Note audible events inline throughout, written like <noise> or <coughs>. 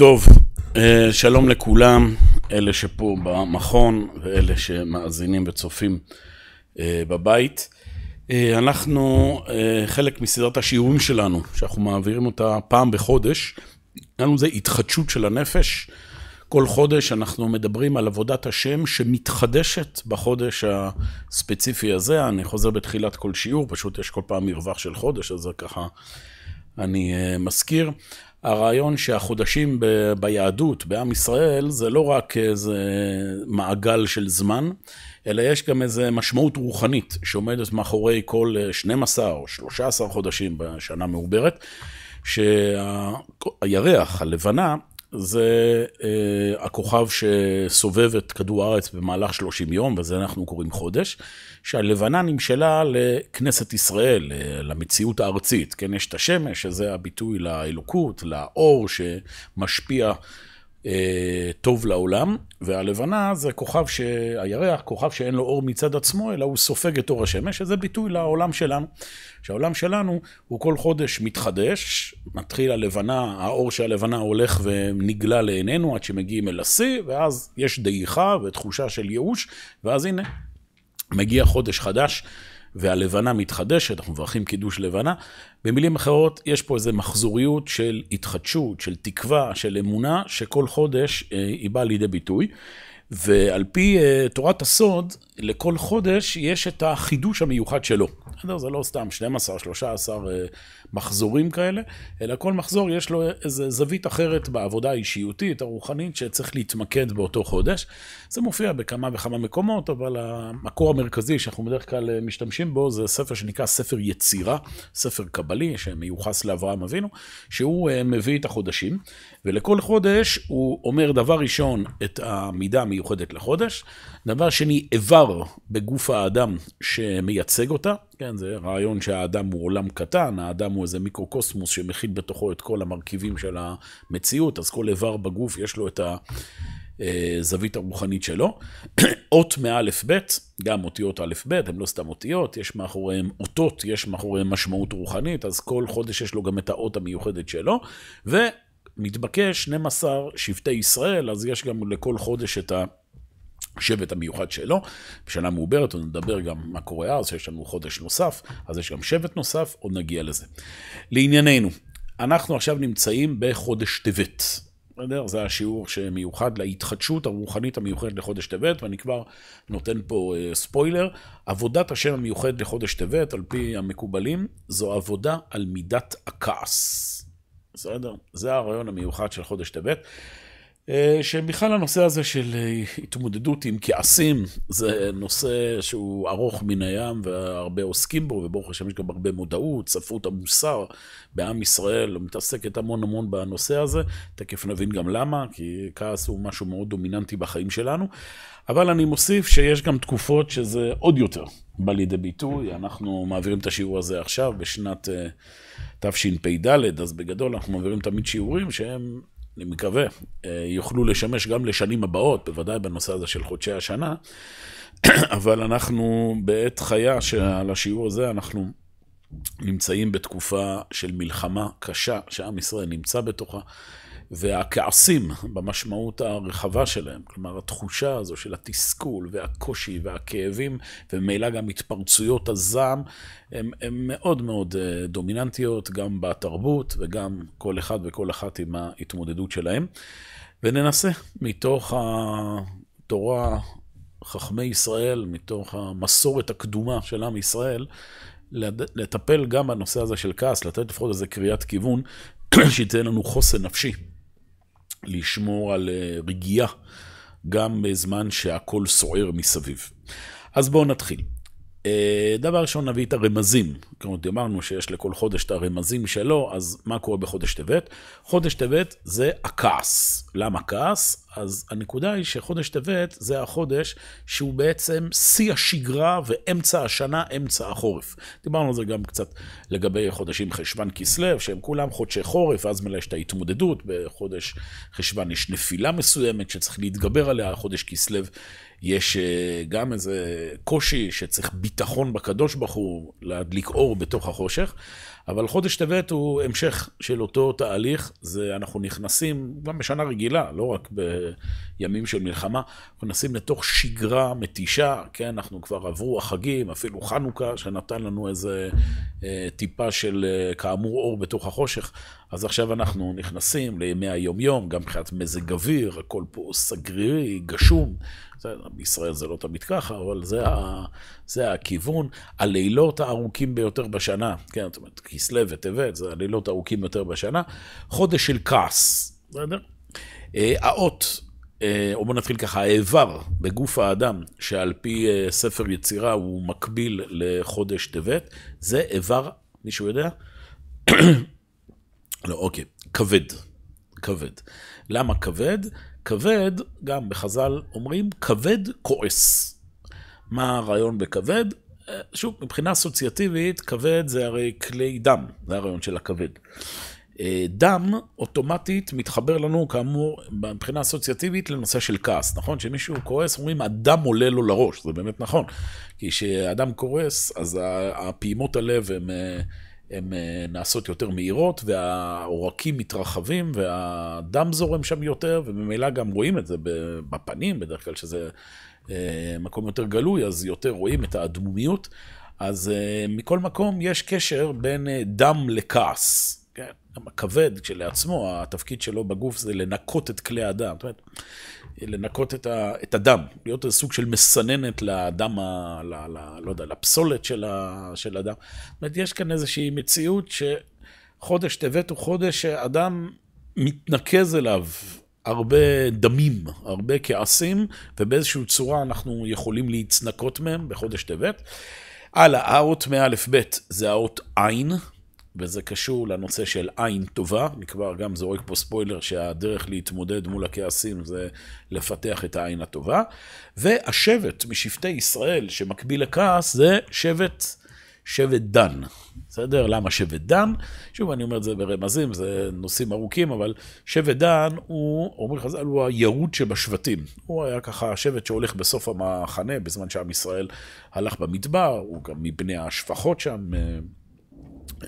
טוב, אה, שלום לכולם, אלה שפה במכון ואלה שמאזינים וצופים אה, בבית. אה, אנחנו חלק מסדרת השיעורים שלנו, שאנחנו מעבירים אותה פעם בחודש. לנו זה התחדשות של הנפש. כל חודש אנחנו מדברים על עבודת השם שמתחדשת בחודש הספציפי הזה. אני חוזר בתחילת כל שיעור, פשוט יש כל פעם מרווח של חודש, אז זה ככה אני מזכיר. הרעיון שהחודשים ב- ביהדות, בעם ישראל, זה לא רק איזה מעגל של זמן, אלא יש גם איזה משמעות רוחנית שעומדת מאחורי כל 12 או 13 חודשים בשנה מעוברת, שהירח, הלבנה, זה uh, הכוכב שסובב את כדור הארץ במהלך 30 יום, וזה אנחנו קוראים חודש, שהלבנה נמשלה לכנסת ישראל, למציאות הארצית. כן, יש את השמש, שזה הביטוי לאלוקות, לאור שמשפיע אה, טוב לעולם, והלבנה זה כוכב, ש... הירח, כוכב שאין לו אור מצד עצמו, אלא הוא סופג את אור השמש, שזה ביטוי לעולם שלנו. שהעולם שלנו הוא כל חודש מתחדש, מתחיל הלבנה, האור של הלבנה הולך ונגלה לעינינו עד שמגיעים אל השיא, ואז יש דעיכה ותחושה של ייאוש, ואז הנה, מגיע חודש חדש. והלבנה מתחדשת, אנחנו מברכים קידוש לבנה. במילים אחרות, יש פה איזו מחזוריות של התחדשות, של תקווה, של אמונה, שכל חודש אה, היא באה לידי ביטוי. ועל פי uh, תורת הסוד, לכל חודש יש את החידוש המיוחד שלו. זה לא סתם 12, 13 uh, מחזורים כאלה, אלא כל מחזור יש לו איזו זווית אחרת בעבודה האישיותית, הרוחנית, שצריך להתמקד באותו חודש. זה מופיע בכמה וכמה מקומות, אבל המקור המרכזי שאנחנו בדרך כלל אה, משתמשים בו זה ספר שנקרא ספר יצירה, ספר קבלי שמיוחס לאברהם אבינו, שהוא uh, מביא את החודשים, ולכל חודש הוא אומר דבר ראשון את המידה המיוחדת לחודש, דבר שני, איבר בגוף האדם שמייצג אותה, כן, זה רעיון שהאדם הוא עולם קטן, האדם הוא איזה מיקרוקוסמוס שמכיל בתוכו את כל המרכיבים של המציאות, אז כל איבר בגוף יש לו את הזווית הרוחנית שלו. <clears throat> אות מאלף בית, גם אותיות א' ב', הן לא סתם אותיות, יש מאחוריהן אותות, יש מאחוריהן משמעות רוחנית, אז כל חודש יש לו גם את האות המיוחדת שלו, ומתבקש 12 שבטי ישראל, אז יש גם לכל חודש את ה... השבט המיוחד שלו. בשנה מעוברת, עוד נדבר גם מה קורה אז, שיש לנו חודש נוסף, אז יש גם שבט נוסף, עוד נגיע לזה. לענייננו, אנחנו עכשיו נמצאים בחודש טבת. בסדר? זה השיעור שמיוחד להתחדשות הרוחנית המיוחדת לחודש טבת, ואני כבר נותן פה uh, ספוילר. עבודת השם המיוחדת לחודש טבת, על פי המקובלים, זו עבודה על מידת הכעס. בסדר? זה הרעיון המיוחד של חודש טבת. שבכלל הנושא הזה של אה, התמודדות עם כעסים, זה נושא שהוא ארוך מן הים והרבה עוסקים בו, וברוך השם יש גם הרבה מודעות, ספרות המוסר בעם ישראל מתעסקת המון המון בנושא הזה, תכף נבין גם למה, כי כעס הוא משהו מאוד דומיננטי בחיים שלנו, אבל אני מוסיף שיש גם תקופות שזה עוד יותר בא לידי ביטוי, אנחנו מעבירים את השיעור הזה עכשיו בשנת אה, תשפ"ד, אז בגדול אנחנו מעבירים תמיד שיעורים שהם אני מקווה, אה, יוכלו לשמש גם לשנים הבאות, בוודאי בנושא הזה של חודשי השנה, <clears throat> אבל אנחנו בעת חיה שעל השיעור הזה אנחנו נמצאים בתקופה של מלחמה קשה שעם ישראל נמצא בתוכה. והכעסים במשמעות הרחבה שלהם, כלומר התחושה הזו של התסכול והקושי והכאבים, וממילא גם התפרצויות הזעם, הן מאוד מאוד אה, דומיננטיות, גם בתרבות וגם כל אחד וכל אחת עם ההתמודדות שלהם. וננסה מתוך התורה, חכמי ישראל, מתוך המסורת הקדומה של עם ישראל, לטפל גם בנושא הזה של כעס, לתת לפחות איזה קריאת כיוון, <clears throat> שייתן לנו חוסן נפשי. לשמור על אה, רגיעה גם בזמן שהכל סוער מסביב. אז בואו נתחיל. אה, דבר ראשון, נביא את הרמזים. כמו אמרנו שיש לכל חודש את הרמזים שלו, אז מה קורה בחודש טבת? חודש טבת זה הכעס. למה כעס? אז הנקודה היא שחודש טבת זה החודש שהוא בעצם שיא השגרה ואמצע השנה, אמצע החורף. דיברנו על זה גם קצת לגבי חודשים חשוון כסלו, שהם כולם חודשי חורף, ואז מלא יש את ההתמודדות. בחודש חשוון יש נפילה מסוימת שצריך להתגבר עליה, חודש כסלו יש אה, גם איזה קושי שצריך ביטחון בקדוש ברוך הוא להדליק אור בתוך החושך, אבל חודש טבת הוא המשך של אותו תהליך, זה אנחנו נכנסים גם בשנה רגילה, לא רק בימים של מלחמה, אנחנו נכנסים לתוך שגרה מתישה, כן, אנחנו כבר עברו החגים, אפילו חנוכה, שנתן לנו איזה אה, טיפה של אה, כאמור אור בתוך החושך, אז עכשיו אנחנו נכנסים לימי היומיום, גם מבחינת מזג אוויר, הכל פה סגרירי, גשום. בישראל זה לא תמיד ככה, אבל זה, ה, זה הכיוון. הלילות הארוכים ביותר בשנה, כן, זאת אומרת, כסלו וטבת, זה הלילות הארוכים ביותר בשנה. חודש של כעס, בסדר? אה, האות, אה, או בוא נתחיל ככה, האיבר בגוף האדם, שעל פי אה, ספר יצירה הוא מקביל לחודש טבת, זה איבר, מישהו יודע? לא, אוקיי, כבד. כבד. למה כבד? כבד, גם בחז"ל אומרים, כבד כועס. מה הרעיון בכבד? אה, שוב, מבחינה אסוציאטיבית, כבד זה הרי כלי דם, זה הרעיון של הכבד. אה, דם אוטומטית מתחבר לנו, כאמור, מבחינה אסוציאטיבית לנושא של כעס, נכון? כשמישהו כועס, אומרים, הדם עולה לו לראש, זה באמת נכון. כי כשאדם כועס, אז הפעימות הלב הן... הן אה, נעשות יותר מהירות, והעורקים מתרחבים, והדם זורם שם יותר, וממילא גם רואים את זה בפנים, בדרך כלל שזה אה, מקום יותר גלוי, אז יותר רואים את האדמומיות. אז אה, מכל מקום יש קשר בין דם לכעס. כן, גם הכבד כשלעצמו, התפקיד שלו בגוף זה לנקות את כלי הדם. זאת אומרת, לנקות את, ה, את הדם, להיות איזה סוג של מסננת לדם, ה, ל, ל, לא יודע, לפסולת של, ה, של הדם. זאת אומרת, יש כאן איזושהי מציאות שחודש טבת הוא חודש שאדם מתנקז אליו הרבה דמים, הרבה כעסים, ובאיזושהי צורה אנחנו יכולים להצנקות מהם בחודש טבת. הלאה, האות מאלף בית זה האות עין. וזה קשור לנושא של עין טובה, אני כבר גם זורק פה ספוילר שהדרך להתמודד מול הכעסים זה לפתח את העין הטובה. והשבט משבטי ישראל שמקביל לכעס זה שבט, שבט דן. בסדר? למה שבט דן? שוב, אני אומר את זה ברמזים, זה נושאים ארוכים, אבל שבט דן הוא, אומרים חז"ל, הוא הירוד שבשבטים. הוא היה ככה השבט שהולך בסוף המחנה, בזמן שעם ישראל הלך במדבר, הוא גם מבני השפחות שם.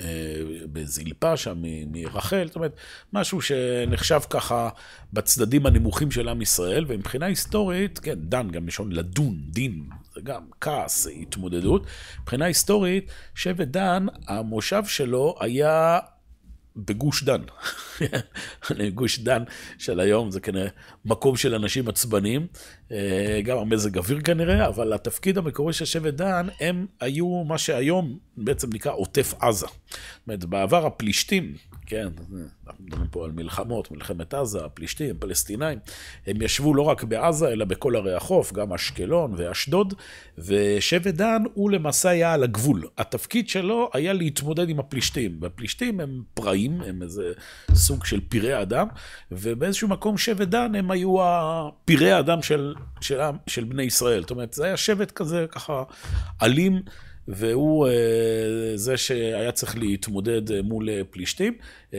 אה, בזלפה שם מרחל, זאת אומרת, משהו שנחשב ככה בצדדים הנמוכים של עם ישראל, ומבחינה היסטורית, כן, דן, גם לשון לדון, דין, זה גם כעס, התמודדות. מבחינה היסטורית, שבט דן, המושב שלו היה בגוש דן. גוש דן של היום זה כנראה מקום של אנשים עצבניים, אה, גם המזג אוויר כנראה, אבל התפקיד המקורי של שבט דן, הם היו מה שהיום בעצם נקרא עוטף עזה. זאת אומרת, בעבר הפלישתים, כן, אנחנו מדברים פה על מלחמות, מלחמת עזה, הפלישתים, פלסטינאים, הם ישבו לא רק בעזה, אלא בכל ערי החוף, גם אשקלון ואשדוד, ושבט דן הוא למעשה היה על הגבול. התפקיד שלו היה להתמודד עם הפלישתים, והפלישתים הם פראים, הם איזה סוג של פראי אדם, ובאיזשהו מקום שבט דן הם היו פראי אדם של, של, של בני ישראל. זאת אומרת, זה היה שבט כזה, ככה, אלים. והוא אה, זה שהיה צריך להתמודד אה, מול אה, פלישתים.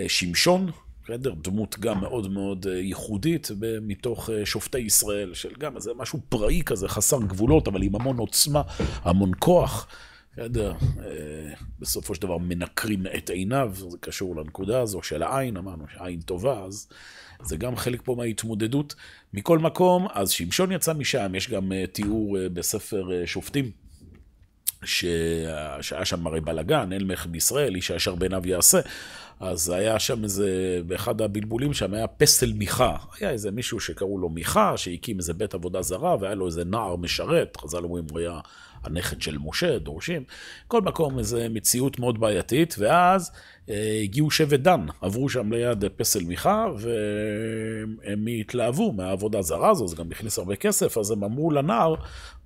שמשון, בסדר? דמות גם מאוד מאוד ייחודית מתוך שופטי ישראל, של גם איזה משהו פראי כזה, חסר גבולות, אבל עם המון עוצמה, המון כוח. בסדר, בסופו של דבר מנקרים את עיניו, זה קשור לנקודה הזו של העין, אמרנו שעין טובה, אז זה גם חלק פה מההתמודדות. מכל מקום, אז שמשון יצא משם, יש גם תיאור בספר שופטים. שהיה שם הרי בלאגן, אין מלך בישראל, איש הישר בעיניו יעשה. אז היה שם איזה, באחד הבלבולים שם היה פסל מיכה. היה איזה מישהו שקראו לו מיכה, שהקים איזה בית עבודה זרה, והיה לו איזה נער משרת, חז"ל אומרים, הוא היה הנכד של משה, דורשים. כל מקום איזו מציאות מאוד בעייתית, ואז אה, הגיעו שבט דן, עברו שם ליד פסל מיכה, והם התלהבו מהעבודה הזרה הזו, זה גם הכניס הרבה כסף, אז הם אמרו לנער,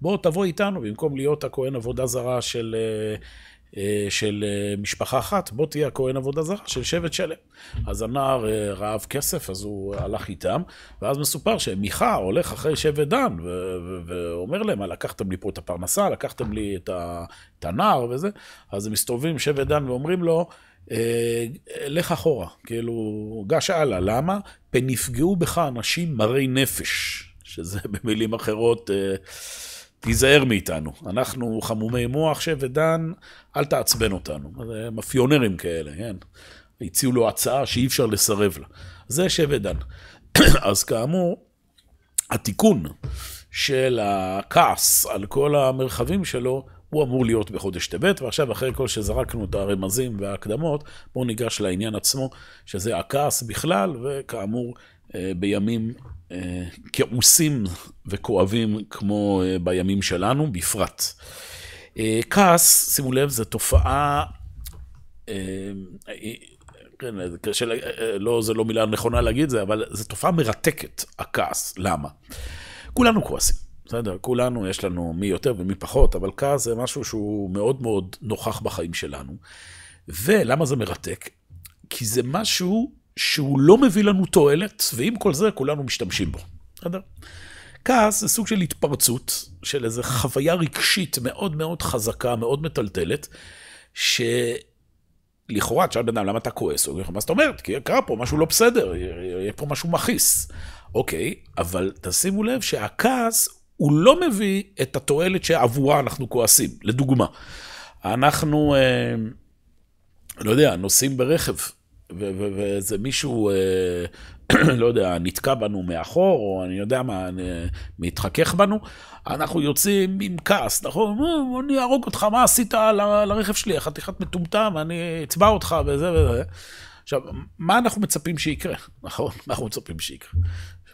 בוא תבוא איתנו, במקום להיות הכהן עבודה זרה של... אה, של אה, משפחה אחת, בוא תהיה הכהן עבודה זרה של שבט שלם. אז הנער אה, רעב כסף, אז הוא הלך איתם, ואז מסופר שמיכה הולך אחרי שבט דן, ואומר להם, לקחתם לי פה את הפרנסה, לקחתם לי את הנער וזה, אז הם מסתובבים שבט דן ואומרים לו, לך אחורה, כאילו, גש הלאה, למה? פן יפגעו בך אנשים מרי נפש, שזה במילים אחרות... תיזהר מאיתנו. אנחנו חמומי מוח, שב ודן, אל תעצבן אותנו. זה מאפיונרים כאלה, כן? הציעו לו הצעה שאי אפשר לסרב לה. זה שב ודן. <coughs> אז כאמור, התיקון של הכעס על כל המרחבים שלו, הוא אמור להיות בחודש טבת, ועכשיו אחרי כל שזרקנו את הרמזים וההקדמות, בואו ניגש לעניין עצמו, שזה הכעס בכלל, וכאמור, אה, בימים כעוסים וכואבים כמו אה, בימים שלנו בפרט. כעס, שימו לב, זו תופעה, כן, קשה, לא, זו לא מילה נכונה להגיד זה, אבל זו תופעה מרתקת, הכעס. למה? כולנו כועסים, בסדר? כולנו, יש לנו מי יותר ומי פחות, אבל כעס זה משהו שהוא מאוד מאוד נוכח בחיים שלנו. ולמה זה מרתק? כי זה משהו שהוא לא מביא לנו תועלת, ועם כל זה כולנו משתמשים בו. בסדר? כעס זה סוג של התפרצות, של איזו חוויה רגשית מאוד מאוד חזקה, מאוד מטלטלת, שלכאורה, תשאל בן אדם, למה אתה כועס? הוא אומר מה זאת אומרת? כי קרה פה משהו לא בסדר, יהיה פה משהו מכעיס. אוקיי, אבל תשימו לב שהכעס, הוא לא מביא את התועלת שעבורה אנחנו כועסים. לדוגמה, אנחנו, אה, לא יודע, נוסעים ברכב, ואיזה מישהו, אה, <clears throat> לא יודע, נתקע בנו מאחור, או אני יודע מה, מתחכך בנו, אנחנו יוצאים עם כעס, נכון? אה, אני אהרוג אותך, מה עשית לרכב שלי? חתיכת מטומטם, אני אצבע אותך וזה וזה. עכשיו, מה אנחנו מצפים שיקרה, <laughs> נכון? מה אנחנו מצפים שיקרה?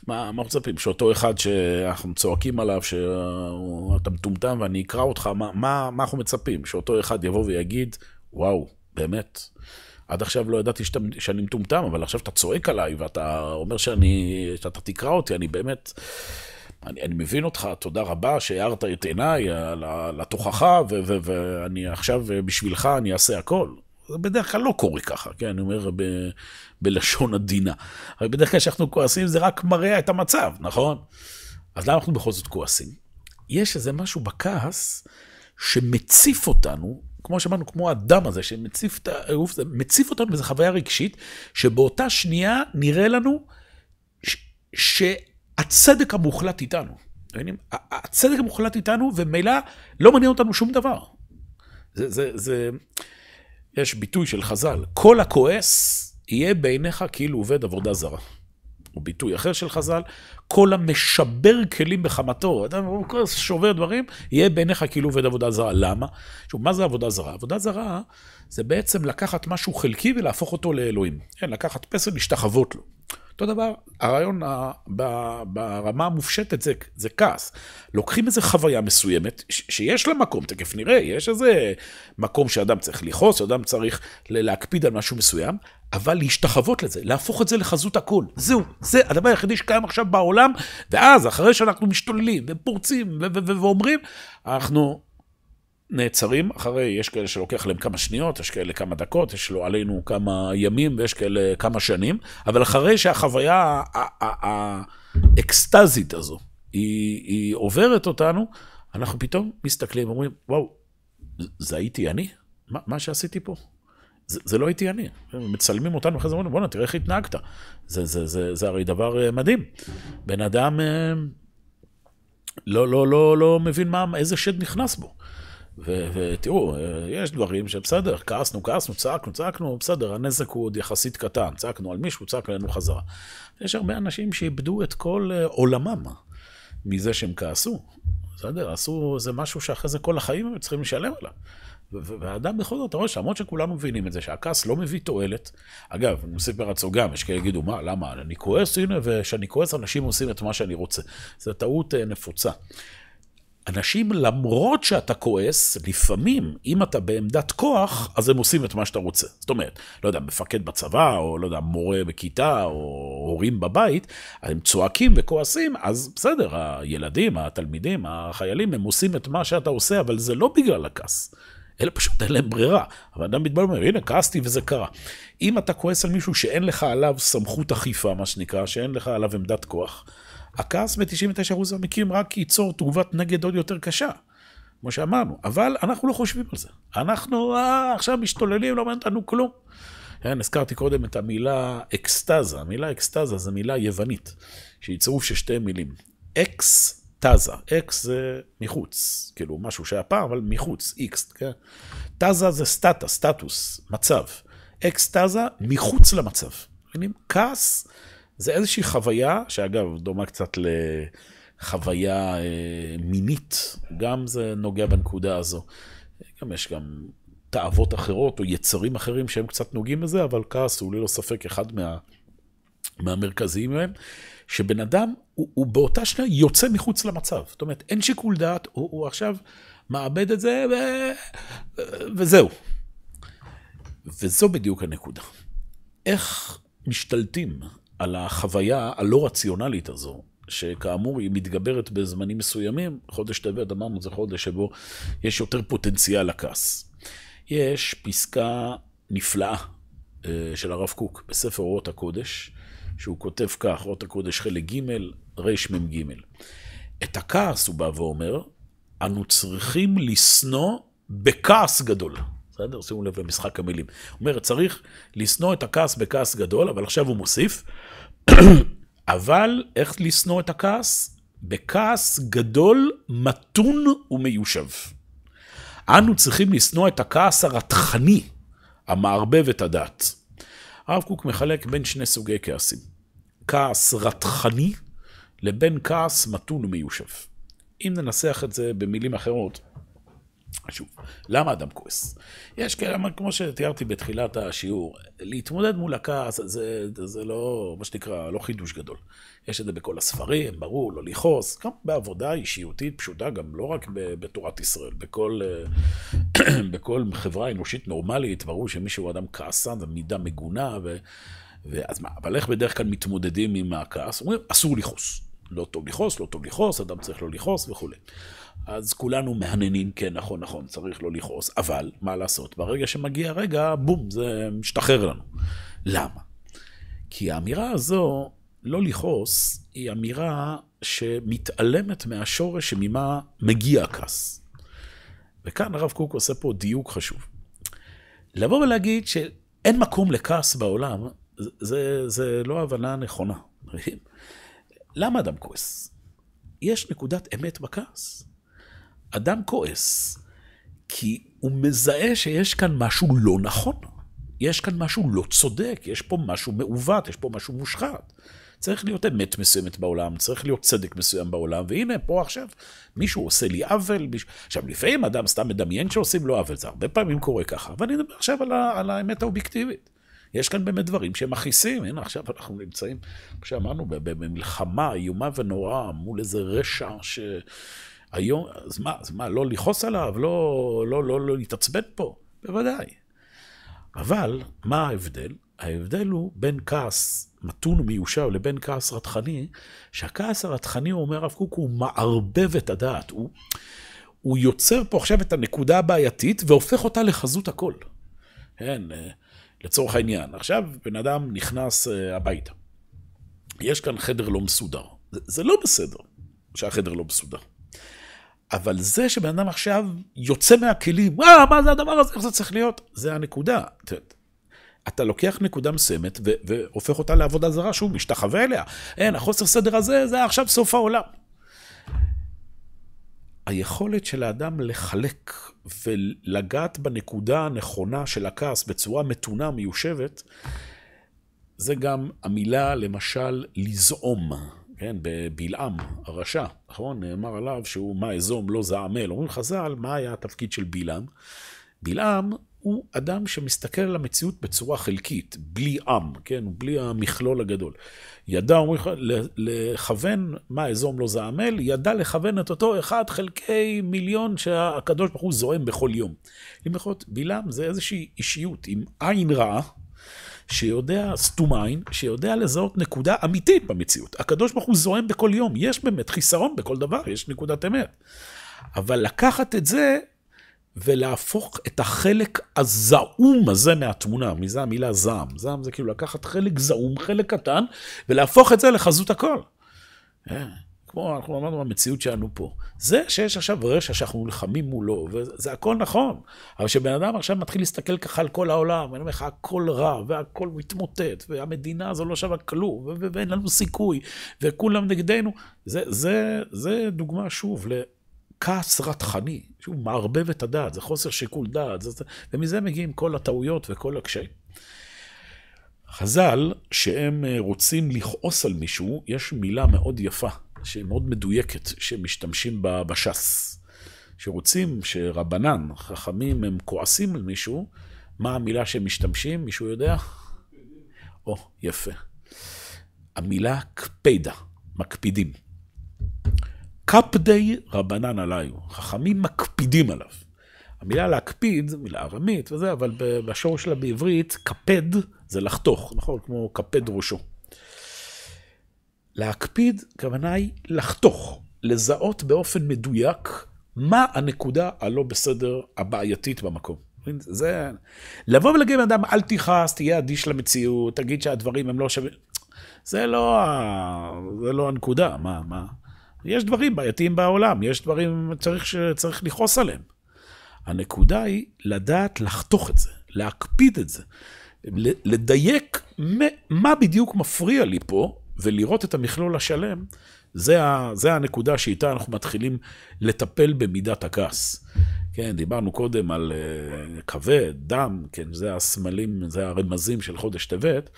מה, מה אנחנו מצפים? שאותו אחד שאנחנו צועקים עליו, שאתה מטומטם ואני אקרא אותך, מה, מה, מה אנחנו מצפים? שאותו אחד יבוא ויגיד, וואו, באמת, עד עכשיו לא ידעתי שאתה, שאני מטומטם, אבל עכשיו אתה צועק עליי ואתה אומר שאני, שאתה תקרא אותי, אני באמת... אני, אני מבין אותך, תודה רבה שהארת את עיניי לתוכחה, ואני עכשיו בשבילך אני אעשה הכל. זה בדרך כלל לא קורה ככה, כן? אני אומר ב, בלשון עדינה. אבל בדרך כלל כשאנחנו כועסים זה רק מראה את המצב, נכון? אז למה אנחנו בכל זאת כועסים? יש איזה משהו בכעס שמציף אותנו כמו שאמרנו, כמו האדם הזה שמציף את הגוף, זה מציף אותנו באיזו חוויה רגשית, שבאותה שנייה נראה לנו ש- שהצדק המוחלט איתנו. מבינים? הצדק המוחלט איתנו, וממילא לא מעניין אותנו שום דבר. זה, זה, זה, יש ביטוי של חז"ל, כל הכועס יהיה בעיניך כאילו עובד עבודה זרה. או ביטוי אחר של חז"ל, כל המשבר כלים בחמתו, אדם שובר דברים, יהיה בעיניך כאילו עובד עבודה זרה. למה? שוב, מה זה עבודה זרה? עבודה זרה זה בעצם לקחת משהו חלקי ולהפוך אותו לאלוהים. כן, לקחת פסל, להשתחוות לו. אותו דבר, הרעיון ברמה המופשטת זה, זה כעס. לוקחים איזו חוויה מסוימת, שיש לה מקום, תכף נראה, יש איזה מקום שאדם צריך לכעוס, שאדם צריך להקפיד על משהו מסוים, אבל להשתחוות לזה, להפוך את זה לחזות הכל. זהו, זה הדבר היחידי שקיים עכשיו בעולם, ואז, אחרי שאנחנו משתוללים ופורצים ואומרים, אנחנו נעצרים אחרי, יש כאלה שלוקח להם כמה שניות, יש כאלה כמה דקות, יש לו עלינו כמה ימים ויש כאלה כמה שנים, אבל אחרי שהחוויה האקסטזית הזו, היא, היא עוברת אותנו, אנחנו פתאום מסתכלים ואומרים, וואו, זה הייתי אני? מה, מה שעשיתי פה? זה, זה לא הייתי אני. מצלמים אותנו אחרי זה, אומרים, בואנה, תראה איך התנהגת. זה, זה, זה, זה הרי דבר אה, מדהים. בן אדם אה, לא, לא, לא, לא מבין מה, איזה שד נכנס בו. ותראו, יש דברים שבסדר, כעסנו, כעסנו, צעקנו, צעקנו, בסדר, הנזק הוא עוד יחסית קטן, צעקנו על מישהו, צעק עלינו חזרה. יש הרבה אנשים שאיבדו את כל אה, עולמם מזה שהם כעסו. בסדר, עשו איזה משהו שאחרי זה כל החיים הם צריכים לשלם עליו. והאדם בכל זאת, אתה רואה שלמרות שכולנו מבינים את זה, שהכעס לא מביא תועלת. אגב, אני מספר עצמו גם, יש כאלה יגידו, מה, למה, אני כועס, הנה, וכשאני כועס אנשים עושים את מה שאני רוצה. זו טעות אה, נפוצה. אנשים, למרות שאתה כועס, לפעמים, אם אתה בעמדת כוח, אז הם עושים את מה שאתה רוצה. זאת אומרת, לא יודע, מפקד בצבא, או לא יודע, מורה בכיתה, או הורים בבית, הם צועקים וכועסים, אז בסדר, הילדים, התלמידים, החיילים, הם עושים את מה שאתה עושה, אבל זה לא בגלל הכעס. אלא פשוט אין להם ברירה. אבל אדם מתבלבל, אומר, הנה, כעסתי וזה קרה. אם אתה כועס על מישהו שאין לך עליו סמכות אכיפה, מה שנקרא, שאין לך עליו עמדת כוח, הכעס ב-99% מהמקרים רק ייצור תגובת נגד עוד יותר קשה, כמו שאמרנו, אבל אנחנו לא חושבים על זה. אנחנו אה, עכשיו משתוללים, לא מעניין אותנו כלום. כן, הזכרתי קודם את המילה אקסטזה. המילה אקסטזה זו מילה יוונית, שהיא צירוף של שתי מילים. אקס תזה. אקס זה מחוץ, כאילו משהו שהיה פעם, אבל מחוץ, איקס, כן? תזה זה סטטה, סטטוס, מצב. אקסטזה מחוץ למצב. מבינים? כעס זה איזושהי חוויה, שאגב, דומה קצת לחוויה אה, מינית, גם זה נוגע בנקודה הזו. גם יש גם תאוות אחרות או יצרים אחרים שהם קצת נוגעים בזה, אבל כעס הוא ללא ספק אחד מה, מהמרכזיים מהם, שבן אדם הוא, הוא באותה שנייה יוצא מחוץ למצב. זאת אומרת, אין שיקול דעת, הוא, הוא עכשיו מאבד את זה ו... וזהו. וזו בדיוק הנקודה. איך משתלטים על החוויה הלא רציונלית הזו, שכאמור היא מתגברת בזמנים מסוימים, חודש טבת אמרנו זה חודש שבו יש יותר פוטנציאל לכעס. יש פסקה נפלאה אה, של הרב קוק בספר אורות הקודש, שהוא כותב כך, אורות הקודש חלק ג', רמ"ג. את הכעס, הוא בא ואומר, אנו צריכים לשנוא בכעס גדול. בסדר? שימו לב למשחק המילים. הוא אומר, צריך לשנוא את הכעס בכעס גדול, אבל עכשיו הוא מוסיף, אבל איך לשנוא את הכעס? בכעס גדול, מתון ומיושב. אנו צריכים לשנוא את הכעס הרתחני, המערבב את הדת. הרב קוק מחלק בין שני סוגי כעסים. כעס רתחני לבין כעס מתון ומיושב. אם ננסח את זה במילים אחרות, שוב, למה אדם כועס? יש כאלה, כמו שתיארתי בתחילת השיעור, להתמודד מול הכעס זה, זה לא, מה שנקרא, לא חידוש גדול. יש את זה בכל הספרים, ברור, לא לכעוס, גם בעבודה אישיותית פשוטה, גם לא רק בתורת ישראל, בכל, <clears throat> בכל חברה אנושית נורמלית, ברור שמישהו אדם כעסן, זו מידה מגונה, ו, ואז מה, אבל איך בדרך כלל מתמודדים עם הכעס? אומרים, אסור לכעוס. לא טוב לכעוס, לא טוב לכעוס, אדם צריך לא לכעוס וכולי. אז כולנו מהנהנים, כן, נכון, נכון, צריך לא לכעוס, אבל מה לעשות? ברגע שמגיע הרגע, בום, זה משתחרר לנו. למה? כי האמירה הזו, לא לכעוס, היא אמירה שמתעלמת מהשורש שממה מגיע הכעס. וכאן הרב קוק עושה פה דיוק חשוב. לבוא ולהגיד שאין מקום לכעס בעולם, זה, זה לא הבנה נכונה. <laughs> למה אדם כועס? יש נקודת אמת בכעס. אדם כועס כי הוא מזהה שיש כאן משהו לא נכון. יש כאן משהו לא צודק, יש פה משהו מעוות, יש פה משהו מושחת. צריך להיות אמת מסוימת בעולם, צריך להיות צדק מסוים בעולם, והנה, פה עכשיו מישהו עושה לי עוול. מישהו... עכשיו, לפעמים אדם סתם מדמיין שעושים לו עוול, זה הרבה פעמים קורה ככה, אבל אני מדבר עכשיו על, ה... על האמת האובייקטיבית. יש כאן באמת דברים שהם מכעיסים, הנה עכשיו אנחנו נמצאים, כמו שאמרנו, במלחמה איומה ונוראה מול איזה רשע ש... היום, אז מה, אז מה, לא לכעוס עליו? לא, לא, לא, לא להתעצבן פה? בוודאי. אבל, מה ההבדל? ההבדל הוא בין כעס מתון ומיושב לבין כעס רתחני, שהכעס הרתחני, הוא אומר הרב קוק, הוא מערבב את הדעת. הוא, הוא יוצר פה עכשיו את הנקודה הבעייתית והופך אותה לחזות הכל. כן, אה, לצורך העניין. עכשיו בן אדם נכנס אה, הביתה. יש כאן חדר לא מסודר. זה, זה לא בסדר שהחדר לא מסודר. אבל זה שבן אדם עכשיו יוצא מהכלים, אה, מה זה הדבר הזה, איך זה צריך להיות? זה הנקודה. אתה לוקח נקודה מסוימת והופך אותה לעבודה זרה, שהוא משתחווה אליה. אין, החוסר סדר הזה, זה עכשיו סוף העולם. היכולת של האדם לחלק ולגעת בנקודה הנכונה של הכעס בצורה מתונה, מיושבת, זה גם המילה, למשל, לזעום. כן, בבלעם הרשע, נכון? נאמר עליו שהוא מה אזום לא זעמל. אומרים חז"ל, מה היה התפקיד של בלעם? בלעם הוא אדם שמסתכל על המציאות בצורה חלקית, בלי עם, כן? בלי המכלול הגדול. ידע, אומרים לך, לכוון מה אזום לא זעמל, ידע לכוון את אותו אחד חלקי מיליון שהקדוש ברוך הוא זועם בכל יום. אם יכול להיות, בלעם זה איזושהי אישיות עם עין רעה. שיודע, סתום עין, שיודע לזהות נקודה אמיתית במציאות. הקדוש ברוך הוא זועם בכל יום, יש באמת חיסרון בכל דבר, יש נקודת אמת. אבל לקחת את זה ולהפוך את החלק הזעום הזה מהתמונה, מזה המילה זעם. זעם זה כאילו לקחת חלק זעום, חלק קטן, ולהפוך את זה לחזות הכל. כמו אנחנו אמרנו במציאות שלנו פה. זה שיש עכשיו רשע שאנחנו נלחמים מולו, וזה הכל נכון. אבל כשבן אדם עכשיו מתחיל להסתכל ככה על כל העולם, ואני אומר לך, הכל רע, והכל מתמוטט, והמדינה הזו לא שווה כלום, ואין לנו סיכוי, וכולם נגדנו, זה, זה, זה דוגמה שוב לכעס רתחני, שהוא מערבב את הדעת, זה חוסר שיקול דעת, זה, ומזה מגיעים כל הטעויות וכל הקשיים. חז"ל, שהם אה, רוצים לכעוס על מישהו, יש מילה מאוד יפה, שהיא מאוד מדויקת, שמשתמשים בה בש"ס. שרוצים, שרבנן, חכמים, הם כועסים על מישהו, מה המילה שהם משתמשים? מישהו יודע? או, יפה. המילה קפידה, מקפידים. קפדי רבנן עליו, חכמים מקפידים עליו. המילה להקפיד, מילה ארמית וזה, אבל בשור שלה בעברית, קפד זה לחתוך, נכון? כמו קפד ראשו. להקפיד, הכוונה היא לחתוך, לזהות באופן מדויק מה הנקודה הלא בסדר הבעייתית במקום. זה... לבוא ולהגיד לאדם, אל תכעס, תהיה אדיש למציאות, תגיד שהדברים הם לא שווים. זה לא, זה לא הנקודה, מה, מה? יש דברים בעייתיים בעולם, יש דברים צריך, שצריך לכעוס עליהם. הנקודה היא לדעת לחתוך את זה, להקפיד את זה, לדייק מה בדיוק מפריע לי פה, ולראות את המכלול השלם, זה, ה, זה הנקודה שאיתה אנחנו מתחילים לטפל במידת הכעס. כן, דיברנו קודם על uh, כבד, דם, כן, זה הסמלים, זה הרמזים של חודש טבת.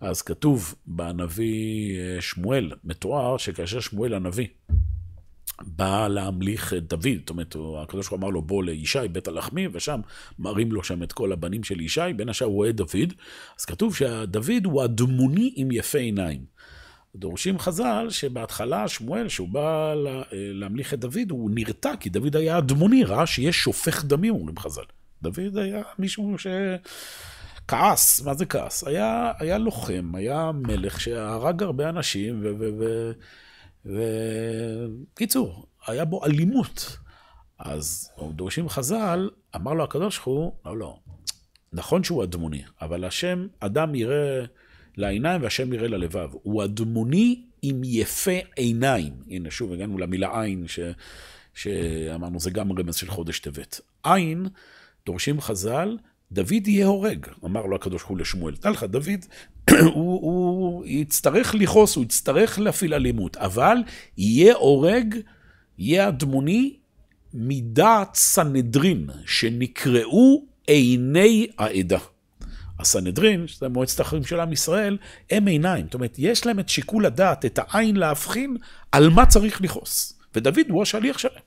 אז כתוב בנביא אה, שמואל, מתואר שכאשר שמואל הנביא בא להמליך את דוד, זאת אומרת, הקדוש ברוך הוא אמר לו, בוא לישי, בית הלחמי, ושם מראים לו שם את כל הבנים של ישי, בין השאר הוא רואה דוד, אז כתוב שהדוד הוא הדמוני עם יפה עיניים. דורשים חז"ל שבהתחלה שמואל, שהוא בא להמליך את דוד, הוא נרתע, כי דוד היה אדמוני, ראה שיש שופך דמים, אומרים חז"ל. דוד היה מישהו ש... כעס, מה זה כעס? היה, היה לוחם, היה מלך שהרג הרבה אנשים, ו... ו, ו וקיצור, היה בו אלימות. אז דורשים חז"ל, אמר לו הקדוש ברוך הוא, לא, לא, נכון שהוא אדמוני, אבל השם, אדם יראה לעיניים והשם יראה ללבב. הוא אדמוני עם יפה עיניים. הנה, שוב, הגענו למילה עין, ש, שאמרנו, זה גם רמז של חודש טבת. עין, דורשים חז"ל, דוד יהיה הורג, אמר לו הקדוש ברוך הוא לשמואל. תדע לך, דוד, <clears throat> הוא, הוא יצטרך לכעוס, הוא יצטרך להפעיל אלימות, אבל יהיה הורג, יהיה אדמוני מדעת סנהדרין, שנקראו עיני העדה. הסנהדרין, שזה מועצת החיים של עם ישראל, הם עיניים. זאת אומרת, יש להם את שיקול הדעת, את העין להבחין על מה צריך לכעוס. ודוד הוא השליח שלהם.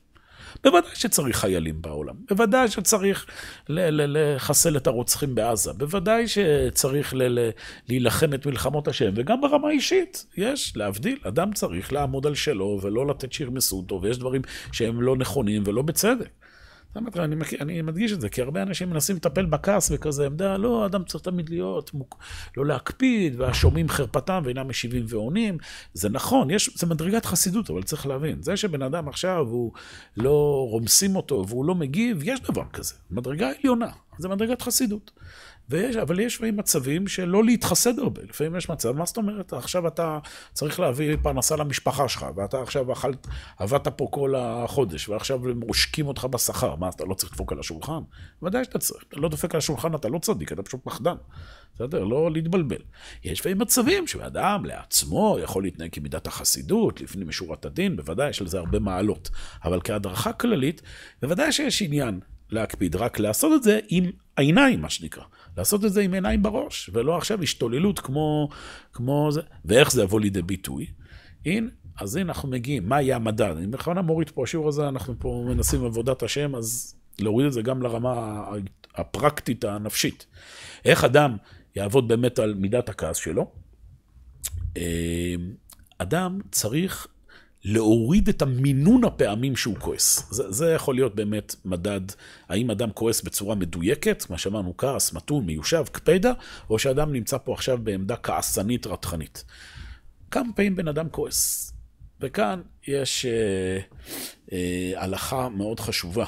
בוודאי שצריך חיילים בעולם, בוודאי שצריך לחסל את הרוצחים בעזה, בוודאי שצריך להילחם את מלחמות השם, וגם ברמה האישית, יש, להבדיל, אדם צריך לעמוד על שלו ולא לתת שירמסו אותו, ויש דברים שהם לא נכונים ולא בצדק. אני, אני מדגיש את זה, כי הרבה אנשים מנסים לטפל בכעס וכזה עמדה, לא, אדם צריך תמיד להיות, מוק, לא להקפיד, והשומעים חרפתם ואינם משיבים ועונים. זה נכון, יש, זה מדרגת חסידות, אבל צריך להבין, זה שבן אדם עכשיו, הוא לא רומסים אותו והוא לא מגיב, יש דבר כזה, מדרגה עליונה, זה מדרגת חסידות. ויש, אבל יש לפעמים מצבים שלא להתחסד הרבה. לפעמים יש מצב, מה זאת אומרת, עכשיו אתה צריך להביא פרנסה למשפחה שלך, ואתה עכשיו אכלת, עבדת פה כל החודש, ועכשיו הם עושקים אותך בשכר, מה, אתה לא צריך לדפוק על השולחן? ודאי שאתה צריך. אתה לא דופק על השולחן, אתה לא צדיק, אתה פשוט פחדן. בסדר? לא להתבלבל. יש לפעמים מצבים שאדם לעצמו יכול להתנהג כמידת החסידות, לפנים משורת הדין, בוודאי יש לזה הרבה מעלות. אבל כהדרכה כללית, בוודאי שיש עניין להקפיד, רק לעשות את זה עם העיניים, מה שנקרא. לעשות את זה עם עיניים בראש, ולא עכשיו השתוללות כמו, כמו זה. ואיך זה יבוא לידי ביטוי? הנה, אז הנה אנחנו מגיעים, מה יהיה המדד? אני בכוונה מוריד פה, השיעור הזה, אנחנו פה מנסים עבודת השם, אז להוריד את זה גם לרמה הפרקטית הנפשית. איך אדם יעבוד באמת על מידת הכעס שלו? אה, אדם צריך להוריד את המינון הפעמים שהוא כועס. זה, זה יכול להיות באמת מדד, האם אדם כועס בצורה מדויקת, מה שאמרנו, כעס, מתון, מיושב, קפדה, או שאדם נמצא פה עכשיו בעמדה כעסנית, רתחנית. כמה פעמים בן אדם כועס? וכאן יש אה, אה, הלכה מאוד חשובה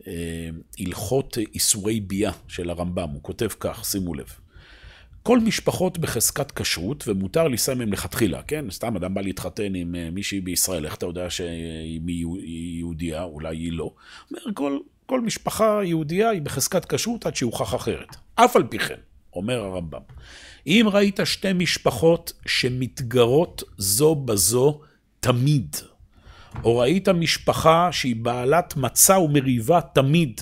בהלכות אה, איסורי ביאה של הרמב"ם, הוא כותב כך, שימו לב. כל משפחות בחזקת כשרות, ומותר לישא מהם לכתחילה, כן? סתם אדם בא להתחתן עם אה, מישהי בישראל, איך אתה יודע שהיא יהודייה? אולי היא לא. אומר, כל, כל משפחה יהודייה היא בחזקת כשרות עד שיוכח אחרת. אף על פי כן, אומר הרמב"ם, אם ראית שתי משפחות שמתגרות זו בזו תמיד, או ראית משפחה שהיא בעלת מצה ומריבה תמיד,